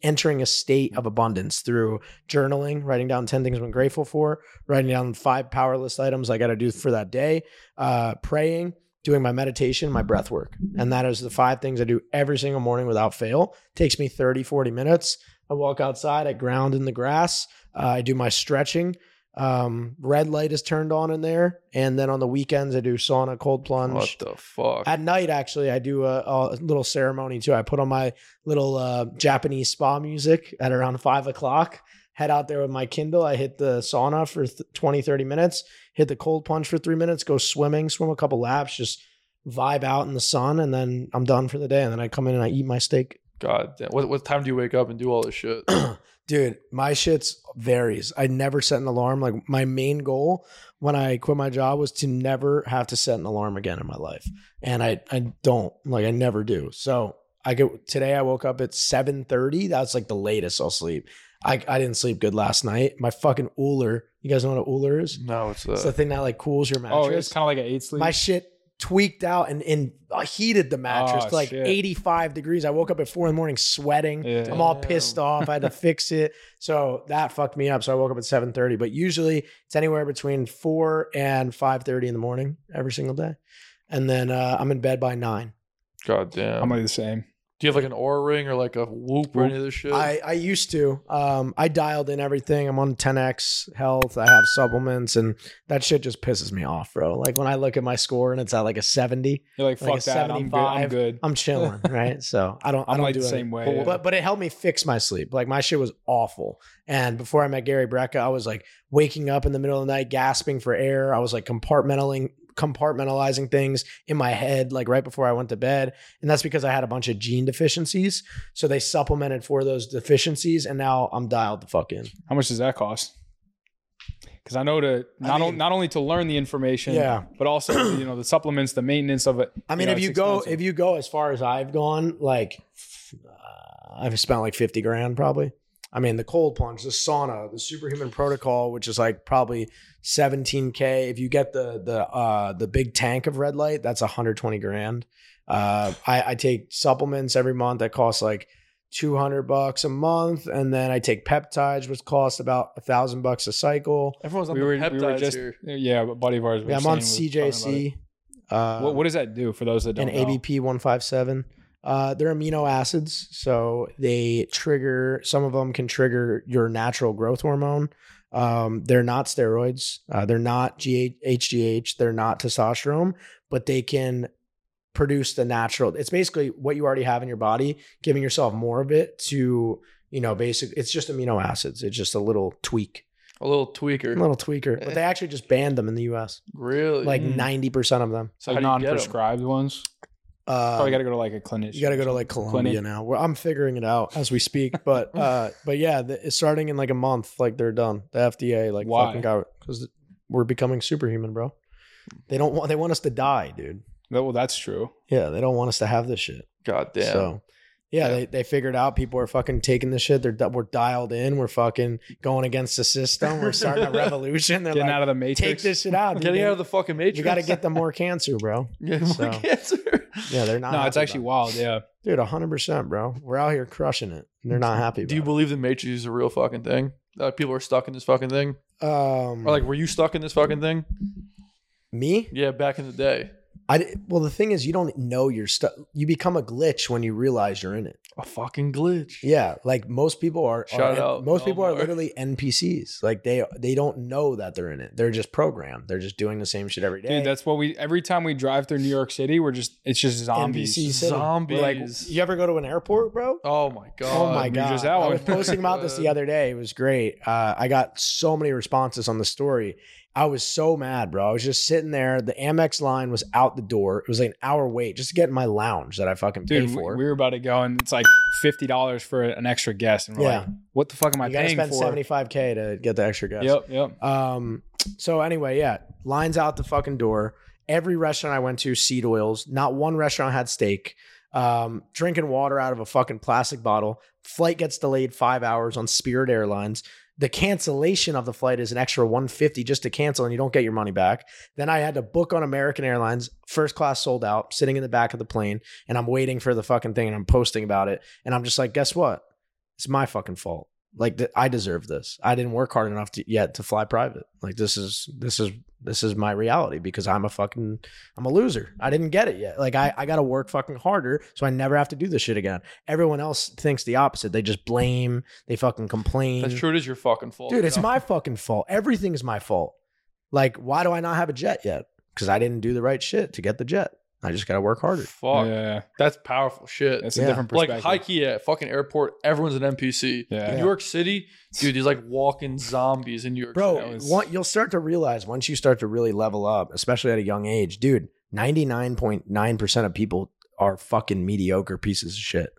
entering a state of abundance through journaling, writing down 10 things I'm grateful for, writing down five power list items I got to do for that day, uh, praying, doing my meditation, my breath work. And that is the five things I do every single morning without fail. It takes me 30, 40 minutes. I walk outside, I ground in the grass, uh, I do my stretching. Um, red light is turned on in there. And then on the weekends, I do sauna, cold plunge. What the fuck? At night, actually, I do a, a little ceremony too. I put on my little uh, Japanese spa music at around five o'clock. Head out there with my Kindle. I hit the sauna for th- 20, 30 minutes, hit the cold plunge for three minutes, go swimming, swim a couple laps, just vibe out in the sun. And then I'm done for the day. And then I come in and I eat my steak. God damn. What, what time do you wake up and do all this shit? Dude, my shit's varies. I never set an alarm. Like my main goal when I quit my job was to never have to set an alarm again in my life. And I I don't. Like I never do. So I get today I woke up at 7:30. That's like the latest I'll sleep. I, I didn't sleep good last night. My fucking Ooler. You guys know what an Ooler is? no, it's It's the thing that like cools your mattress. Oh, it's kind of like an eight sleep. my shit tweaked out and, and heated the mattress Oh, to like shit. 85 degrees. I woke up at four in the morning sweating. Yeah. I'm all pissed off. I had to fix it. So that fucked me up. So I woke up at 7:30. But usually it's anywhere between 4 and 5:30 in the morning every single day. And then uh, I'm in bed by nine. God damn. I'm like the same. Do you have like an Oura ring or like a whoop or any of this shit? I, I used to. Um, I dialed in everything. I'm on 10x health. I have supplements, and that shit just pisses me off, bro. Like when I look at my score and it's at like a 70, You're like, Like fuck a that. I'm good. I'm good. I'm chilling, right? So I don't. I I'm don't like do the same way. But- yeah. But but it helped me fix my sleep. Like my shit was awful. And before I met Gary Brecka, I was like waking up in the middle of the night, gasping for air. I was like compartmentalizing compartmentalizing things in my head like right before I went to bed. And that's because I had a bunch of gene deficiencies. So they supplemented for those deficiencies and now I'm dialed the fuck in. How much does that cost? Because I know to I not, o- not only to learn the information, Yeah. but also you know the supplements, the maintenance of it. I mean, know, if you go expensive. if you go as far as I've gone, like uh, I've spent like 50 grand probably. I mean, the cold plunge, the sauna, the superhuman protocol, which is like probably 17k. If you get the the uh the big tank of red light, that's 120 grand. Uh, I, I take supplements every month that cost like 200 bucks a month, and then I take peptides, which cost about a thousand bucks a cycle. Everyone's on we the were, peptides we were just here. yeah, a buddy of ours. Yeah, I'm on saying- was talking CJC. Uh. What, what does that do for those that don't and know? ABP 157. Uh, they're amino acids, so they trigger. Some of them can trigger your natural growth hormone. Um, they're not steroids. Uh, they're not GH, HGH. They're not testosterone, but they can produce the natural. It's basically what you already have in your body, giving yourself more of it to, you know, basic. It's just amino acids. It's just a little tweak, A little tweaker. a little tweaker. But they actually just banned them in the U.S. Really? Like Mm. ninety percent of them. so like how do you get 'em? non-prescribed ones. Uh, Probably got to go to like a clinic. You got to go to like Colombia now. Well, I'm figuring it out as we speak, but uh, but yeah, the, it's starting in like a month. Like they're done. The FDA like Why? fucking got because we're becoming superhuman, bro. They don't want. They want us to die, dude. Well, that's true. Yeah, they don't want us to have this shit. God damn. So. Yeah, Yeah. They, they figured out people are fucking taking this shit. They're we're dialed in. We're fucking going against the system. We're starting a revolution. They're Getting like, out of the matrix. take this shit out. dude. Getting out of the fucking matrix. you got to get them more cancer, bro. Yeah, more So- cancer. Yeah, they're not. No, it's actually wild. Yeah. dude, hundred percent, bro. We're out here crushing it. And they're not happy. Do you believe the matrix is a real fucking thing? That people are stuck in this fucking thing? um, Or like, were you stuck in this fucking thing? me? Yeah, back in the day. I well, the thing is, you don't know you're stuck. You become a glitch when you realize you're in it. A fucking glitch. Yeah, like most people are. Shout are- out, Most people are literally NPCs. Like they they don't know that they're in it. They're just programmed. They're just doing the same shit every day. Dude, that's what we every time we drive through New York City, we're just it's just zombies. NPC city. Zombies. Like you ever go to an airport, bro? oh my god. Oh my god! just had I one. was posting about this the other day. It was great. Uh, I got so many responses on the story. I was so mad, bro. I was just sitting there. The Amex line was out the door. It was like an hour wait just to get in my lounge that I fucking Dude, we, for. we were about to go and it's like fifty dollars for an extra guest, and we're Yeah. like, "What the fuck am I you gotta paying spend for?" seventy five k to get the extra gas. Yep, yep. Um. So anyway, yeah, lines out the fucking door. Every restaurant I went to, seed oils. Not one restaurant had steak. Um, drinking water out of a fucking plastic bottle. Flight gets delayed five hours on Spirit Airlines. The cancellation of the flight is an extra 150 just to cancel, and you don't get your money back. Then I had to book on American Airlines, first class sold out, sitting in the back of the plane, and I'm waiting for the fucking thing, and I'm posting about it, and I'm just like, guess what? It's my fucking fault. Like I deserve this. I didn't work hard enough to, yet to fly private. Like this is this is this is my reality because I'm a fucking I'm a loser. I didn't get it yet. Like I I got to work fucking harder so I never have to do this shit again. Everyone else thinks the opposite. They just blame. They fucking complain. That's true. It is your fucking fault. Dude, it's know? my fucking fault. Everything is my fault. Like why do I not have a jet yet? Because I didn't do the right shit to get the jet. I just got to work harder. Fuck. Yeah, That's powerful shit. it's Yeah. a different like perspective. high key at fucking airport, everyone's an NPC. Yeah. In New York City, dude, these like walking zombies in New York Bro, City. That was- you'll start to realize once you start to really level up, especially at a young age, dude, 99.9% of people are fucking mediocre pieces of shit.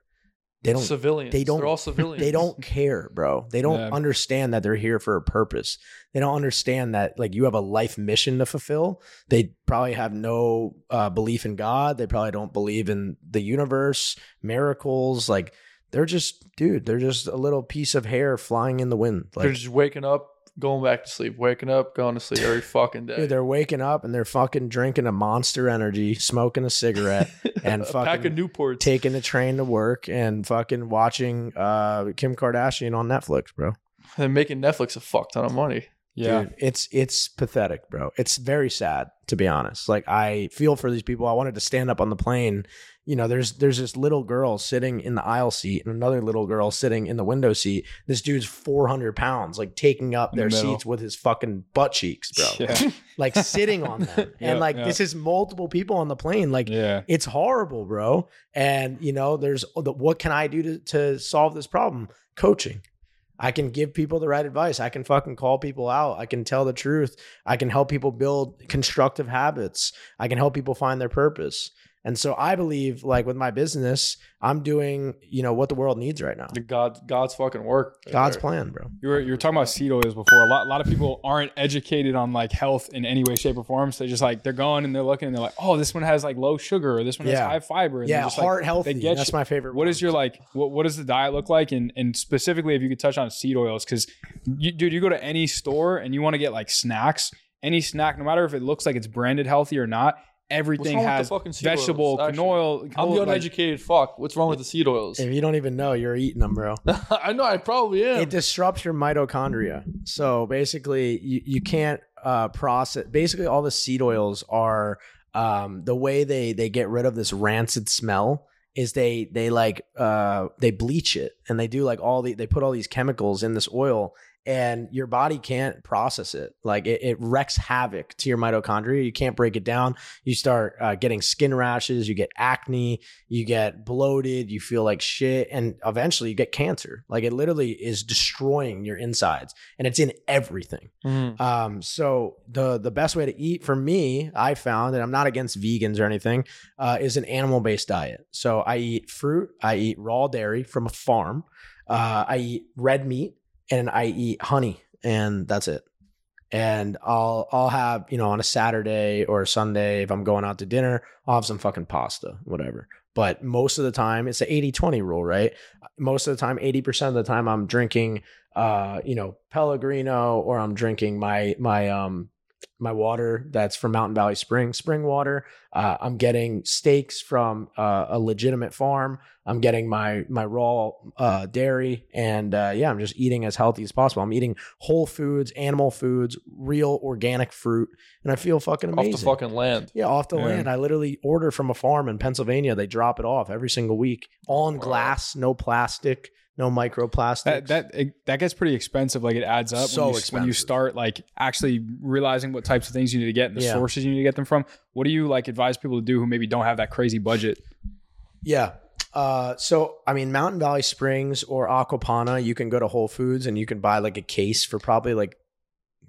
They don't civilians. they don't- They're all civilians. they don't care, bro. They don't Yeah. understand that they're here for a purpose. They don't understand that like you have a life mission to fulfill. They probably have no uh, belief in God. They probably don't believe in the universe, miracles. Like they're just, dude, they're just a little piece of hair flying in the wind. Like, They're just waking up, going back to sleep, waking up, going to sleep every fucking day. Dude, they're waking up and they're fucking drinking a monster energy, smoking a cigarette, and a pack of fucking Newports. taking the train to work and fucking watching uh, Kim Kardashian on Netflix, bro. They're making Netflix a fuck ton of money. yeah, Dude, it's it's pathetic, bro. It's very sad to be honest. Like I feel for these people. I wanted to stand up on the plane. You know, there's there's this little girl sitting in the aisle seat and another little girl sitting in the window seat. This dude's 400 pounds, like taking up their middle. seats with his fucking butt cheeks, bro. yeah, Like sitting on them. And like yeah. this is multiple people on the plane. Like yeah. it's horrible, bro. And you know, there's oh, the, what can I do to, to solve this problem? Coaching. I can give people the right advice. I can fucking call people out. I can tell the truth. I can help people build constructive habits. I can help people find their purpose. And so I believe like with my business, I'm doing, you know, what the world needs right now. The God, God's fucking work. right God's there. plan, bro. You were, you were talking about seed oils before. A lot, a lot of people aren't educated on like health in any way, shape, or form. So they're just like they're going and they're looking and they're like, oh, this one has like low sugar or this one has high fiber. And Yeah, just, like, heart healthy. get That's you. my favorite. What one. is your like? What what does the diet look like? And and specifically, if you could touch on seed oils, because you, dude, you go to any store and you want to get like snacks. Any snack, no matter if it looks like it's branded healthy or not, everything wrong with the has fucking seed vegetable, oils, actually? canola. I'm the canola, like- uneducated fuck. What's wrong with the seed oils? If you don't even know, you're eating them, bro. I know. I probably am. it disrupts your mitochondria. So basically, you, you can't uh, process. Basically, all the seed oils are um, the way they they get rid of this rancid smell is they they like uh, they bleach it and they do like all the they put all these chemicals in this oil and your body can't process it. Like it, it wrecks havoc to your mitochondria. You can't break it down. You start uh, getting skin rashes. You get acne. You get bloated. You feel like shit, and eventually you get cancer. Like it literally is destroying your insides, and it's in everything. Mhm. Um, so the the best way to eat for me, I found, and I'm not against vegans or anything, uh, is an animal based diet. So I eat fruit, I eat raw dairy from a farm, uh, I eat red meat, and I eat honey, and that's it. And I'll I'll have you know on a Saturday or a Sunday if I'm going out to dinner, I'll have some fucking pasta, whatever. But most of the time, it's the 80-20 rule, right? Most of the time, 80% of the time I'm drinking uh, you know, Pellegrino or I'm drinking my my um my water that's from Mountain Valley Spring, spring water. Uh, I'm getting steaks from uh, a legitimate farm. I'm getting my my raw uh, dairy, and uh, yeah, I'm just eating as healthy as possible. I'm eating whole foods, animal foods, real organic fruit, and I feel fucking amazing. Off the fucking land. Yeah, off the Yeah. land. I literally order from a farm in Pennsylvania. They drop it off every single week on Wow. glass, no plastic, no microplastics. that that it, that gets pretty expensive. Like it adds up So when, you, when you start like actually realizing what types of things you need to get and the Yeah. sources you need to get them from. What do you like advise people to do who maybe don't have that crazy budget? Yeah. Uh, so I mean, Mountain Valley Springs or Acqua Panna, you can go to Whole Foods and you can buy like a case for probably like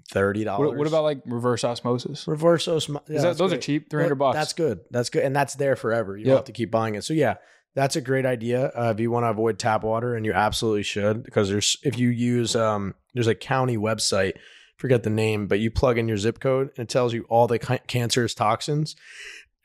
thirty dollars. What, what about like reverse osmosis? reverse osmosis? Is that, those are cheap, three hundred bucks. That's good. That's good, and that's there forever. You Yep. don't have to keep buying it. So yeah, that's a great idea. Uh, if you want to avoid tap water, and you absolutely should, because there's if you use um, there's a county website, forget the name, but you plug in your zip code and it tells you all the ca- cancerous toxins.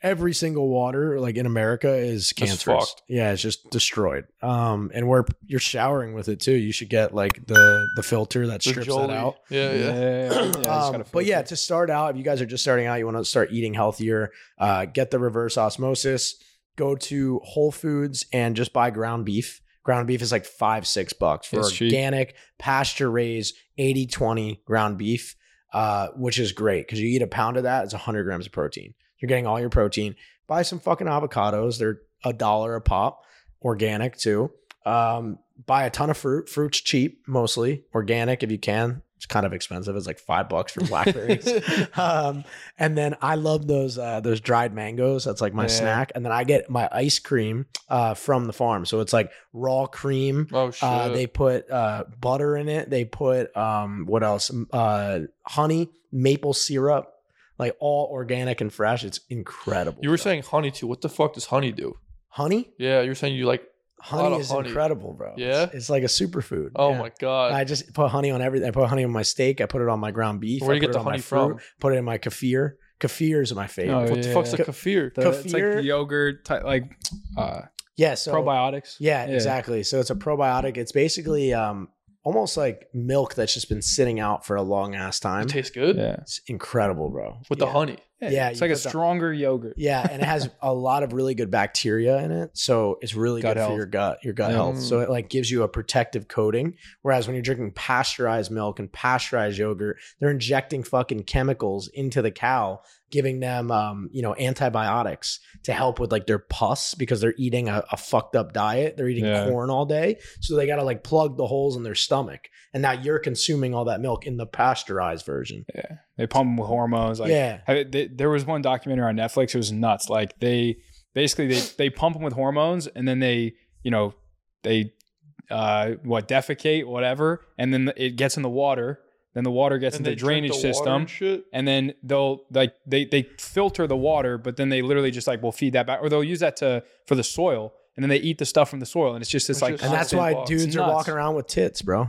Every single water, like in America, is cancerous. fucked. Yeah, it's just destroyed. Um, and where you're showering with it too, you should get like the the filter that The strips that out. Yeah, yeah. yeah, yeah, just Um, but yeah, to start out, if you guys are just starting out, you want to start eating healthier, uh, get the reverse osmosis, go to Whole Foods and just buy ground beef. Ground beef is like five, six bucks for It's organic, pasture raised, 80 20 ground beef, uh, which is great because you eat a pound of that, it's 100 grams of protein. You're getting all your protein. Buy some fucking avocados. They're a dollar a pop, organic too. Um, buy a ton of fruit. Fruit's cheap, mostly organic if you can. It's kind of expensive. It's like five bucks for blackberries. um, and then I love those uh, those dried mangoes. That's like my Yeah. snack. And then I get my ice cream uh, from the farm. So it's like raw cream. Oh shit. Uh, they put uh, butter in it. They put um, what else? Uh, honey, maple syrup, like all organic and fresh. It's incredible. you were bro. saying honey too. What the fuck does honey do? honey? Yeah, you're saying you like. Lot Honey is honey. incredible, bro. Yeah? it's, it's like a superfood. Oh Yeah. my god. I just put honey on everything. I put honey on my steak. I put it on my ground beef. Where do I you put get the it on my honey fruit, from? Put it in my kefir. Kefir is my favorite. Oh, what the yeah, fuck's yeah. a kefir? The- it's like yogurt, type, like uh, Yeah, so probiotics. Yeah, exactly. So it's a probiotic. It's basically um almost like milk that's just been sitting out for a long ass time. It tastes good Yeah, It's incredible, bro. with yeah. the honey. Yeah, it's like a stronger yogurt. Yeah, and it has a lot of really good bacteria in it, so it's really Gut good health. for your gut, your gut Yeah. health. So it like gives you a protective coating. Whereas when you're drinking pasteurized milk and pasteurized yogurt, they're injecting fucking chemicals into the cow, giving them, um, you know, antibiotics to help with like their pus because they're eating a, a fucked up diet. They're eating Yeah. corn all day, so they got to like plug the holes in their stomach. And now you're consuming all that milk in the pasteurized version. Yeah, they pump them with hormones. Like, yeah, I- they, there was one documentary on Netflix. It was nuts. Like they basically they they pump them with hormones, and then they you know they uh, what defecate, whatever, and then it gets in the water. Then the water gets And into the drainage the system, and and then they'll like they they filter the water, but then they literally just like will feed that back, or they'll use that to for the soil, and then they eat the stuff from the soil, and it's just this It's like just- And that's why It's dudes are walking around with tits, bro.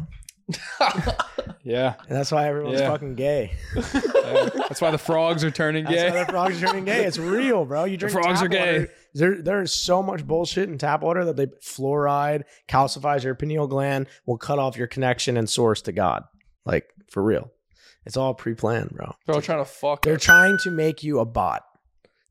yeah, And that's why everyone's Yeah. fucking gay. yeah. that's why the frogs are turning That's gay. why the frogs are turning gay. It's real, bro. You drink frogs tap are gay. water. There, there's so much bullshit in tap water that they fluoride calcifies your pineal gland, will cut off your connection and source to God. Like for real, it's all pre-planned, bro. They're all trying to fuck. They're us. trying to make you a bot.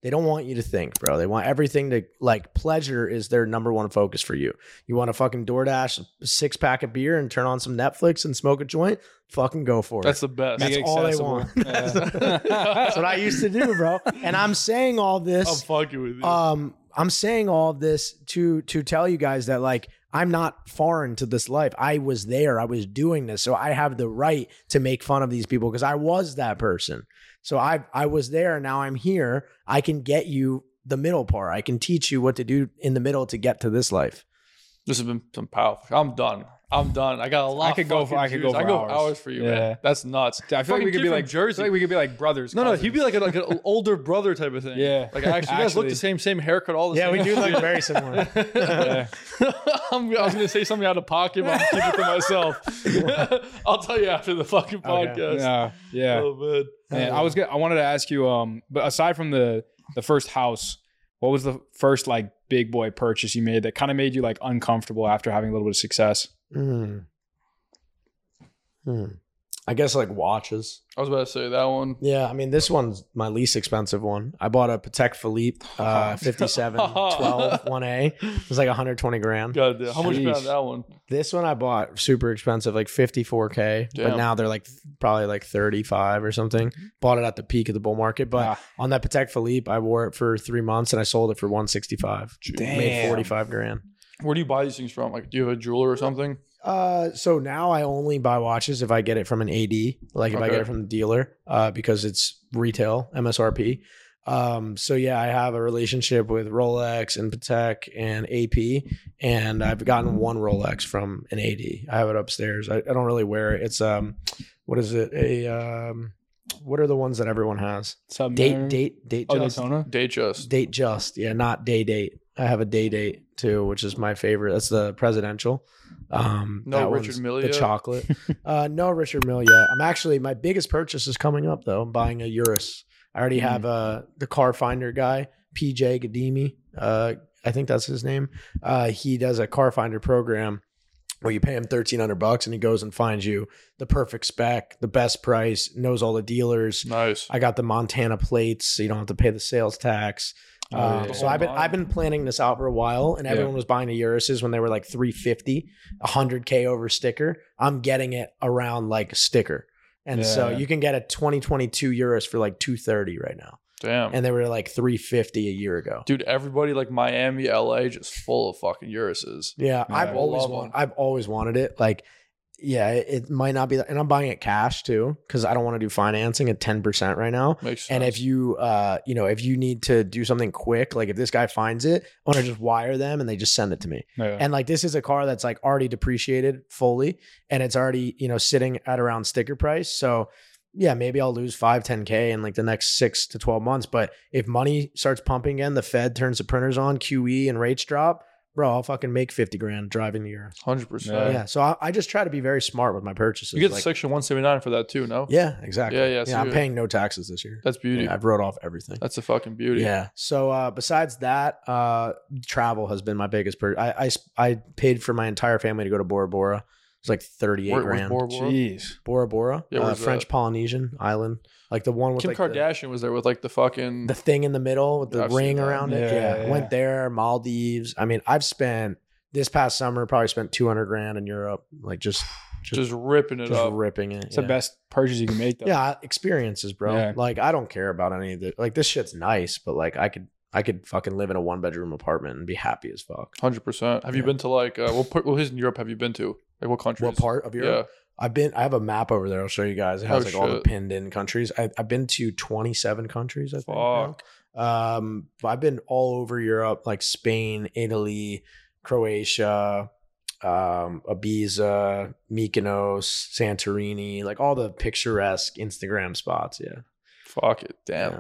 They don't want you to think, bro. They want everything to like pleasure is their number one focus for you. You want to fucking DoorDash a six pack of beer and turn on some Netflix and smoke a joint? Fucking go for it. That's it. the best. That's Make it all they accessible. want. Yeah. That's what I used to do, bro. And I'm saying all this. I'm this. fucking with you. Um, I'm saying all of this to to tell you guys that like I'm not foreign to this life. I was there. I was doing this, so I have the right to make fun of these people because I was that person. So I I was there, now I'm here. I can get you the middle part. I can teach you what to do in the middle to get to this life. this has been some powerful. I'm done. I'm done. I got a lot. I could go for- I could go for I go hours. hours for you, Yeah. man. That's nuts. I feel like we could be like Jersey. I feel like we could be like brothers. no, no, he'd be like, a, like an older brother type of thing. Yeah. like actually, you guys look the same, same haircut, all the Yeah, same. we do look very similar. Yeah. I'm, I was gonna say something out of pocket, but I'm keeping it to myself. I'll tell you after the fucking Okay. podcast. Yeah, yeah. Oh man. Man, I was gonna, I wanted to ask you, um, but aside from the the first house, what was the first like big boy purchase you made that kind of made you like uncomfortable after having a little bit of success? Hmm. Hmm. I guess like watches. I was about to say that one. Yeah, I mean this one's my least expensive one. I bought a Patek Philippe uh 57 12 1A. It was like 120 grand. God damn. How much you that one? This one I bought super expensive, like 54k, but now they're like probably like 35 or something. Bought it at the peak of the bull market, but Ah. on that Patek Philippe, I wore it for 3 months and I sold it for 165. Made 45 grand. Where do you buy these things from? Like, do you have a jeweler or something? Uh, so now I only buy watches if I get it from an AD, like if I Okay. get it from the dealer, uh, because it's retail MSRP. Um, so yeah, I have a relationship with Rolex and Patek and AP, and I've gotten one Rolex from an AD. I have it upstairs. I, I don't really wear it. It's um, what is it? A um, what are the ones that everyone has? Date, date, date. Oh, just? Daytona. Datejust. Date just, yeah, not day date. I have a day date too, which is my favorite. That's the presidential. Um, No Richard Mille the chocolate. uh, no Richard Mille yet. I'm actually my biggest purchase is coming up though. I'm buying a Urus. I already have uh the car finder guy, PJ Gadimi. Uh, I think that's his name. Uh, he does a car finder program where you pay him thirteen hundred bucks and he goes and finds you the perfect spec, the best price, knows all the dealers. Nice. I got the Montana plates, so you don't have to pay the sales tax. Oh, um, yeah. So I've been I've been planning this out for a while, and Yeah. everyone was buying the Urises when they were like 350, 100k over sticker. I'm getting it around like sticker, and so you can get a 2022 Urus for like 230 right now, Damn. and they were like 350 a year ago. Dude, everybody like Miami, LA, just full of fucking Urises. Yeah, Yeah, I've always wanted. I've always wanted it. Like, yeah, it, might not be, and I'm buying it cash too because I don't want to do financing at 10 percent right now. Makes sense. And if you, uh, you know, if you need to do something quick, like if this guy finds it, I want to just wire them and they just send it to me. Yeah. And like this is a car that's like already depreciated fully, and it's already you know sitting at around sticker price. So yeah, maybe I'll lose five, 10k in like the next six to twelve months. But if money starts pumping in, the Fed turns the printers on, QE and rates drop, bro, I'll fucking make fifty grand driving the Urus. hundred Yeah. percent. Yeah. So I, I just try to be very smart with my purchases. You get like, section one seventy nine for that too, no? yeah, exactly. Yeah, yeah, so I'm paying no taxes this year. That's beauty. Yeah, I've wrote off everything. That's a fucking beauty. Yeah. So uh, besides that, uh, travel has been my biggest. purchase. I I, I s- I paid for my entire family to go to Bora Bora. It's like thirty eight Where, grand. Bora Bora? Jeez. Bora Bora, Yeah, uh, French that? Polynesian island, like the one with Kim like the, Kardashian was there with like the fucking the thing in the middle with the I've ring around it. Yeah, Yeah, yeah. went there. Maldives. I mean, I've spent this past summer probably spent two hundred grand in Europe, like just just ripping it just up. ripping it. It's yeah. the best purchase you can make though. Yeah, experiences, bro. Yeah. Like I don't care about any of the like this shit's nice, but like I could I could fucking live in a one bedroom apartment and be happy as fuck. Hundred percent. Have you been to like uh, what part? What is in Europe have you been to? Like what country? What part of Europe? I've been. I have a map over there. I'll show you guys. It has Oh, like all the pinned in countries. I, I've been to 27 countries. I think. now. Fuck. Um, I've been all over Europe, like Spain, Italy, Croatia, um, Ibiza, Mykonos, Santorini, like all the picturesque Instagram spots. Yeah. Fuck it. Damn. Yeah.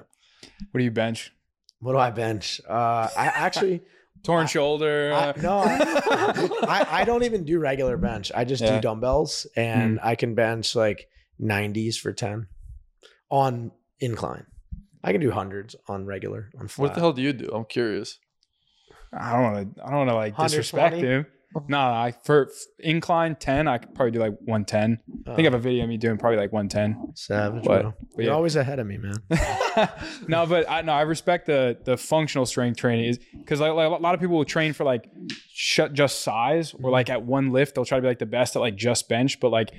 What do you bench? What do I bench? Uh, I actually Torn shoulder. I, no, I, I, I don't even do regular bench. I just Yeah. do dumbbells, and hmm. I can bench like 90s for 10 on incline. I can do hundreds on regular on flat. What the hell do you do? I'm curious. I don't want to. I don't want to like disrespect 120? him. No, no, I for f- incline ten, I could probably do like one ten. I think I have a video of me doing probably like one ten. savage. But- bro. but You're yeah. always ahead of me, man. no, but I no, I respect the the functional strength training is because like, like a lot of people will train for like sh- just size or like at one lift they'll try to be like the best at like just bench, but like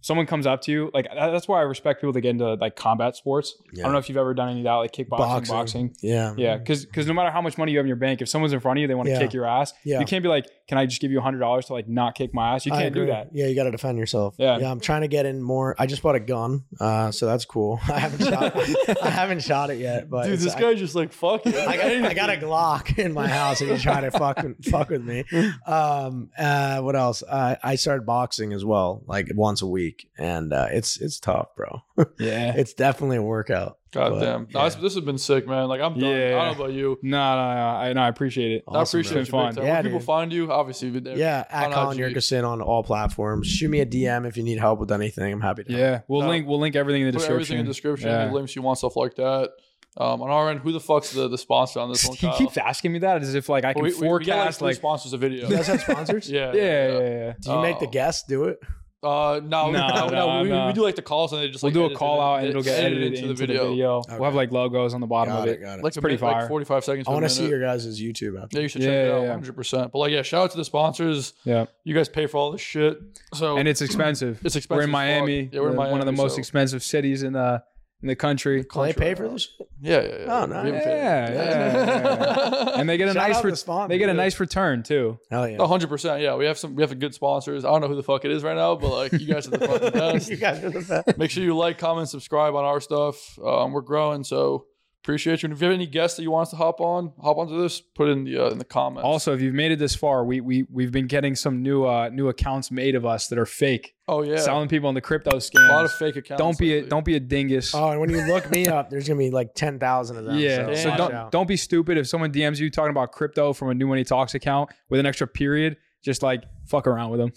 someone comes up to you like that's why I respect people that get into like combat sports. I don't know if you've ever done any of that like kickboxing, Boxing. boxing. Yeah. Yeah, because because no matter how much money you have in your bank, if someone's in front of you, they want to Yeah. kick your ass. Yeah. You can't be like, "Can I just give you a hundred dollars to like not kick my ass?" You can't do that. Yeah, you got to defend yourself. Yeah. yeah. I'm trying to get in more. I just bought a gun, uh, so that's cool. I haven't shot. I haven't shot it yet, but Dude, this I- guy just like fuck it. I got, I got a Glock in my house and he's trying to fucking fuck fuck with me. Um, uh, what else? Uh, I started boxing as well, like once a week, and uh, it's it's tough, bro. Yeah. it's definitely a workout. God But, damn. No, yeah. this, this has been sick, man. Like I'm done. I don't know about you. No, no, no. I no, I appreciate it. Awesome, I appreciate It's been fun. Yeah, Where people find you, obviously you're there. Yeah, at on Colin IG. Yurcisin on all platforms. Shoot me a DM if you need help with anything. I'm happy to. help. Yeah, we'll No. link we'll link everything in the Put description. everything in the description, Yeah. links you want, stuff like that. Um, on our end, who the fuck's the, the sponsor on this one? He Kyle? keeps asking me that as if like I can Well, we, we, we get like forecast three like, sponsors a video. You guys have sponsors? yeah, yeah, yeah, yeah. Do you make the Oh. guests do it? Uh, no, No, no, no, no, we, no. we do like the calls and they just We'll like do a edit call out and it'll get edit edited into, the video. We'll have like logos on the bottom Got of it. it. Got it. Like It's a pretty minute, like 45 seconds. I want to see your guys' YouTube after. Yeah, you should Yeah, check it out yeah. 100. percent But like, yeah, shout out to the sponsors. Yeah, You guys pay for all this shit. So and it's expensive. It's expensive. We're in as Miami. Yeah, we're in Miami, one of the most so- expensive cities in the in the country. Do they pay for this? yeah, yeah, yeah. Oh, We nice. haven't. Yeah, yeah, yeah. and they get a Shout nice out re- the sponsor, they get a dude. nice return too. Hell yeah. A hundred percent. Yeah, we have some. We have good sponsors. I don't know who the fuck it is right now, but like you guys are the fucking best. you guys are the best. Make sure you like, comment, subscribe on our stuff. Um, we're growing, so appreciate you. And if you have any guests that you want us to hop on, hop onto this. Put it in the uh, in the comments. Also, if you've made it this far, we we we've been getting some new uh new accounts made of us that are fake, oh yeah, selling people on the crypto scam. a lot of fake accounts. don't be a don't be a dingus. Oh, and when you look me up, there's gonna be like ten thousand of them. yeah, so, so don't out. don't be stupid. If someone DMs you talking about crypto from a New Money Talks account with an extra period, just like fuck around with them.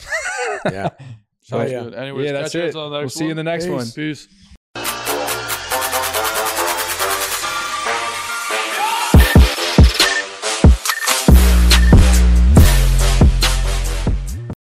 Yeah. Sounds Oh, yeah. good. Anyways, yeah, that's catch you guys it. on the We'll next see you in the next Peace. one. Peace.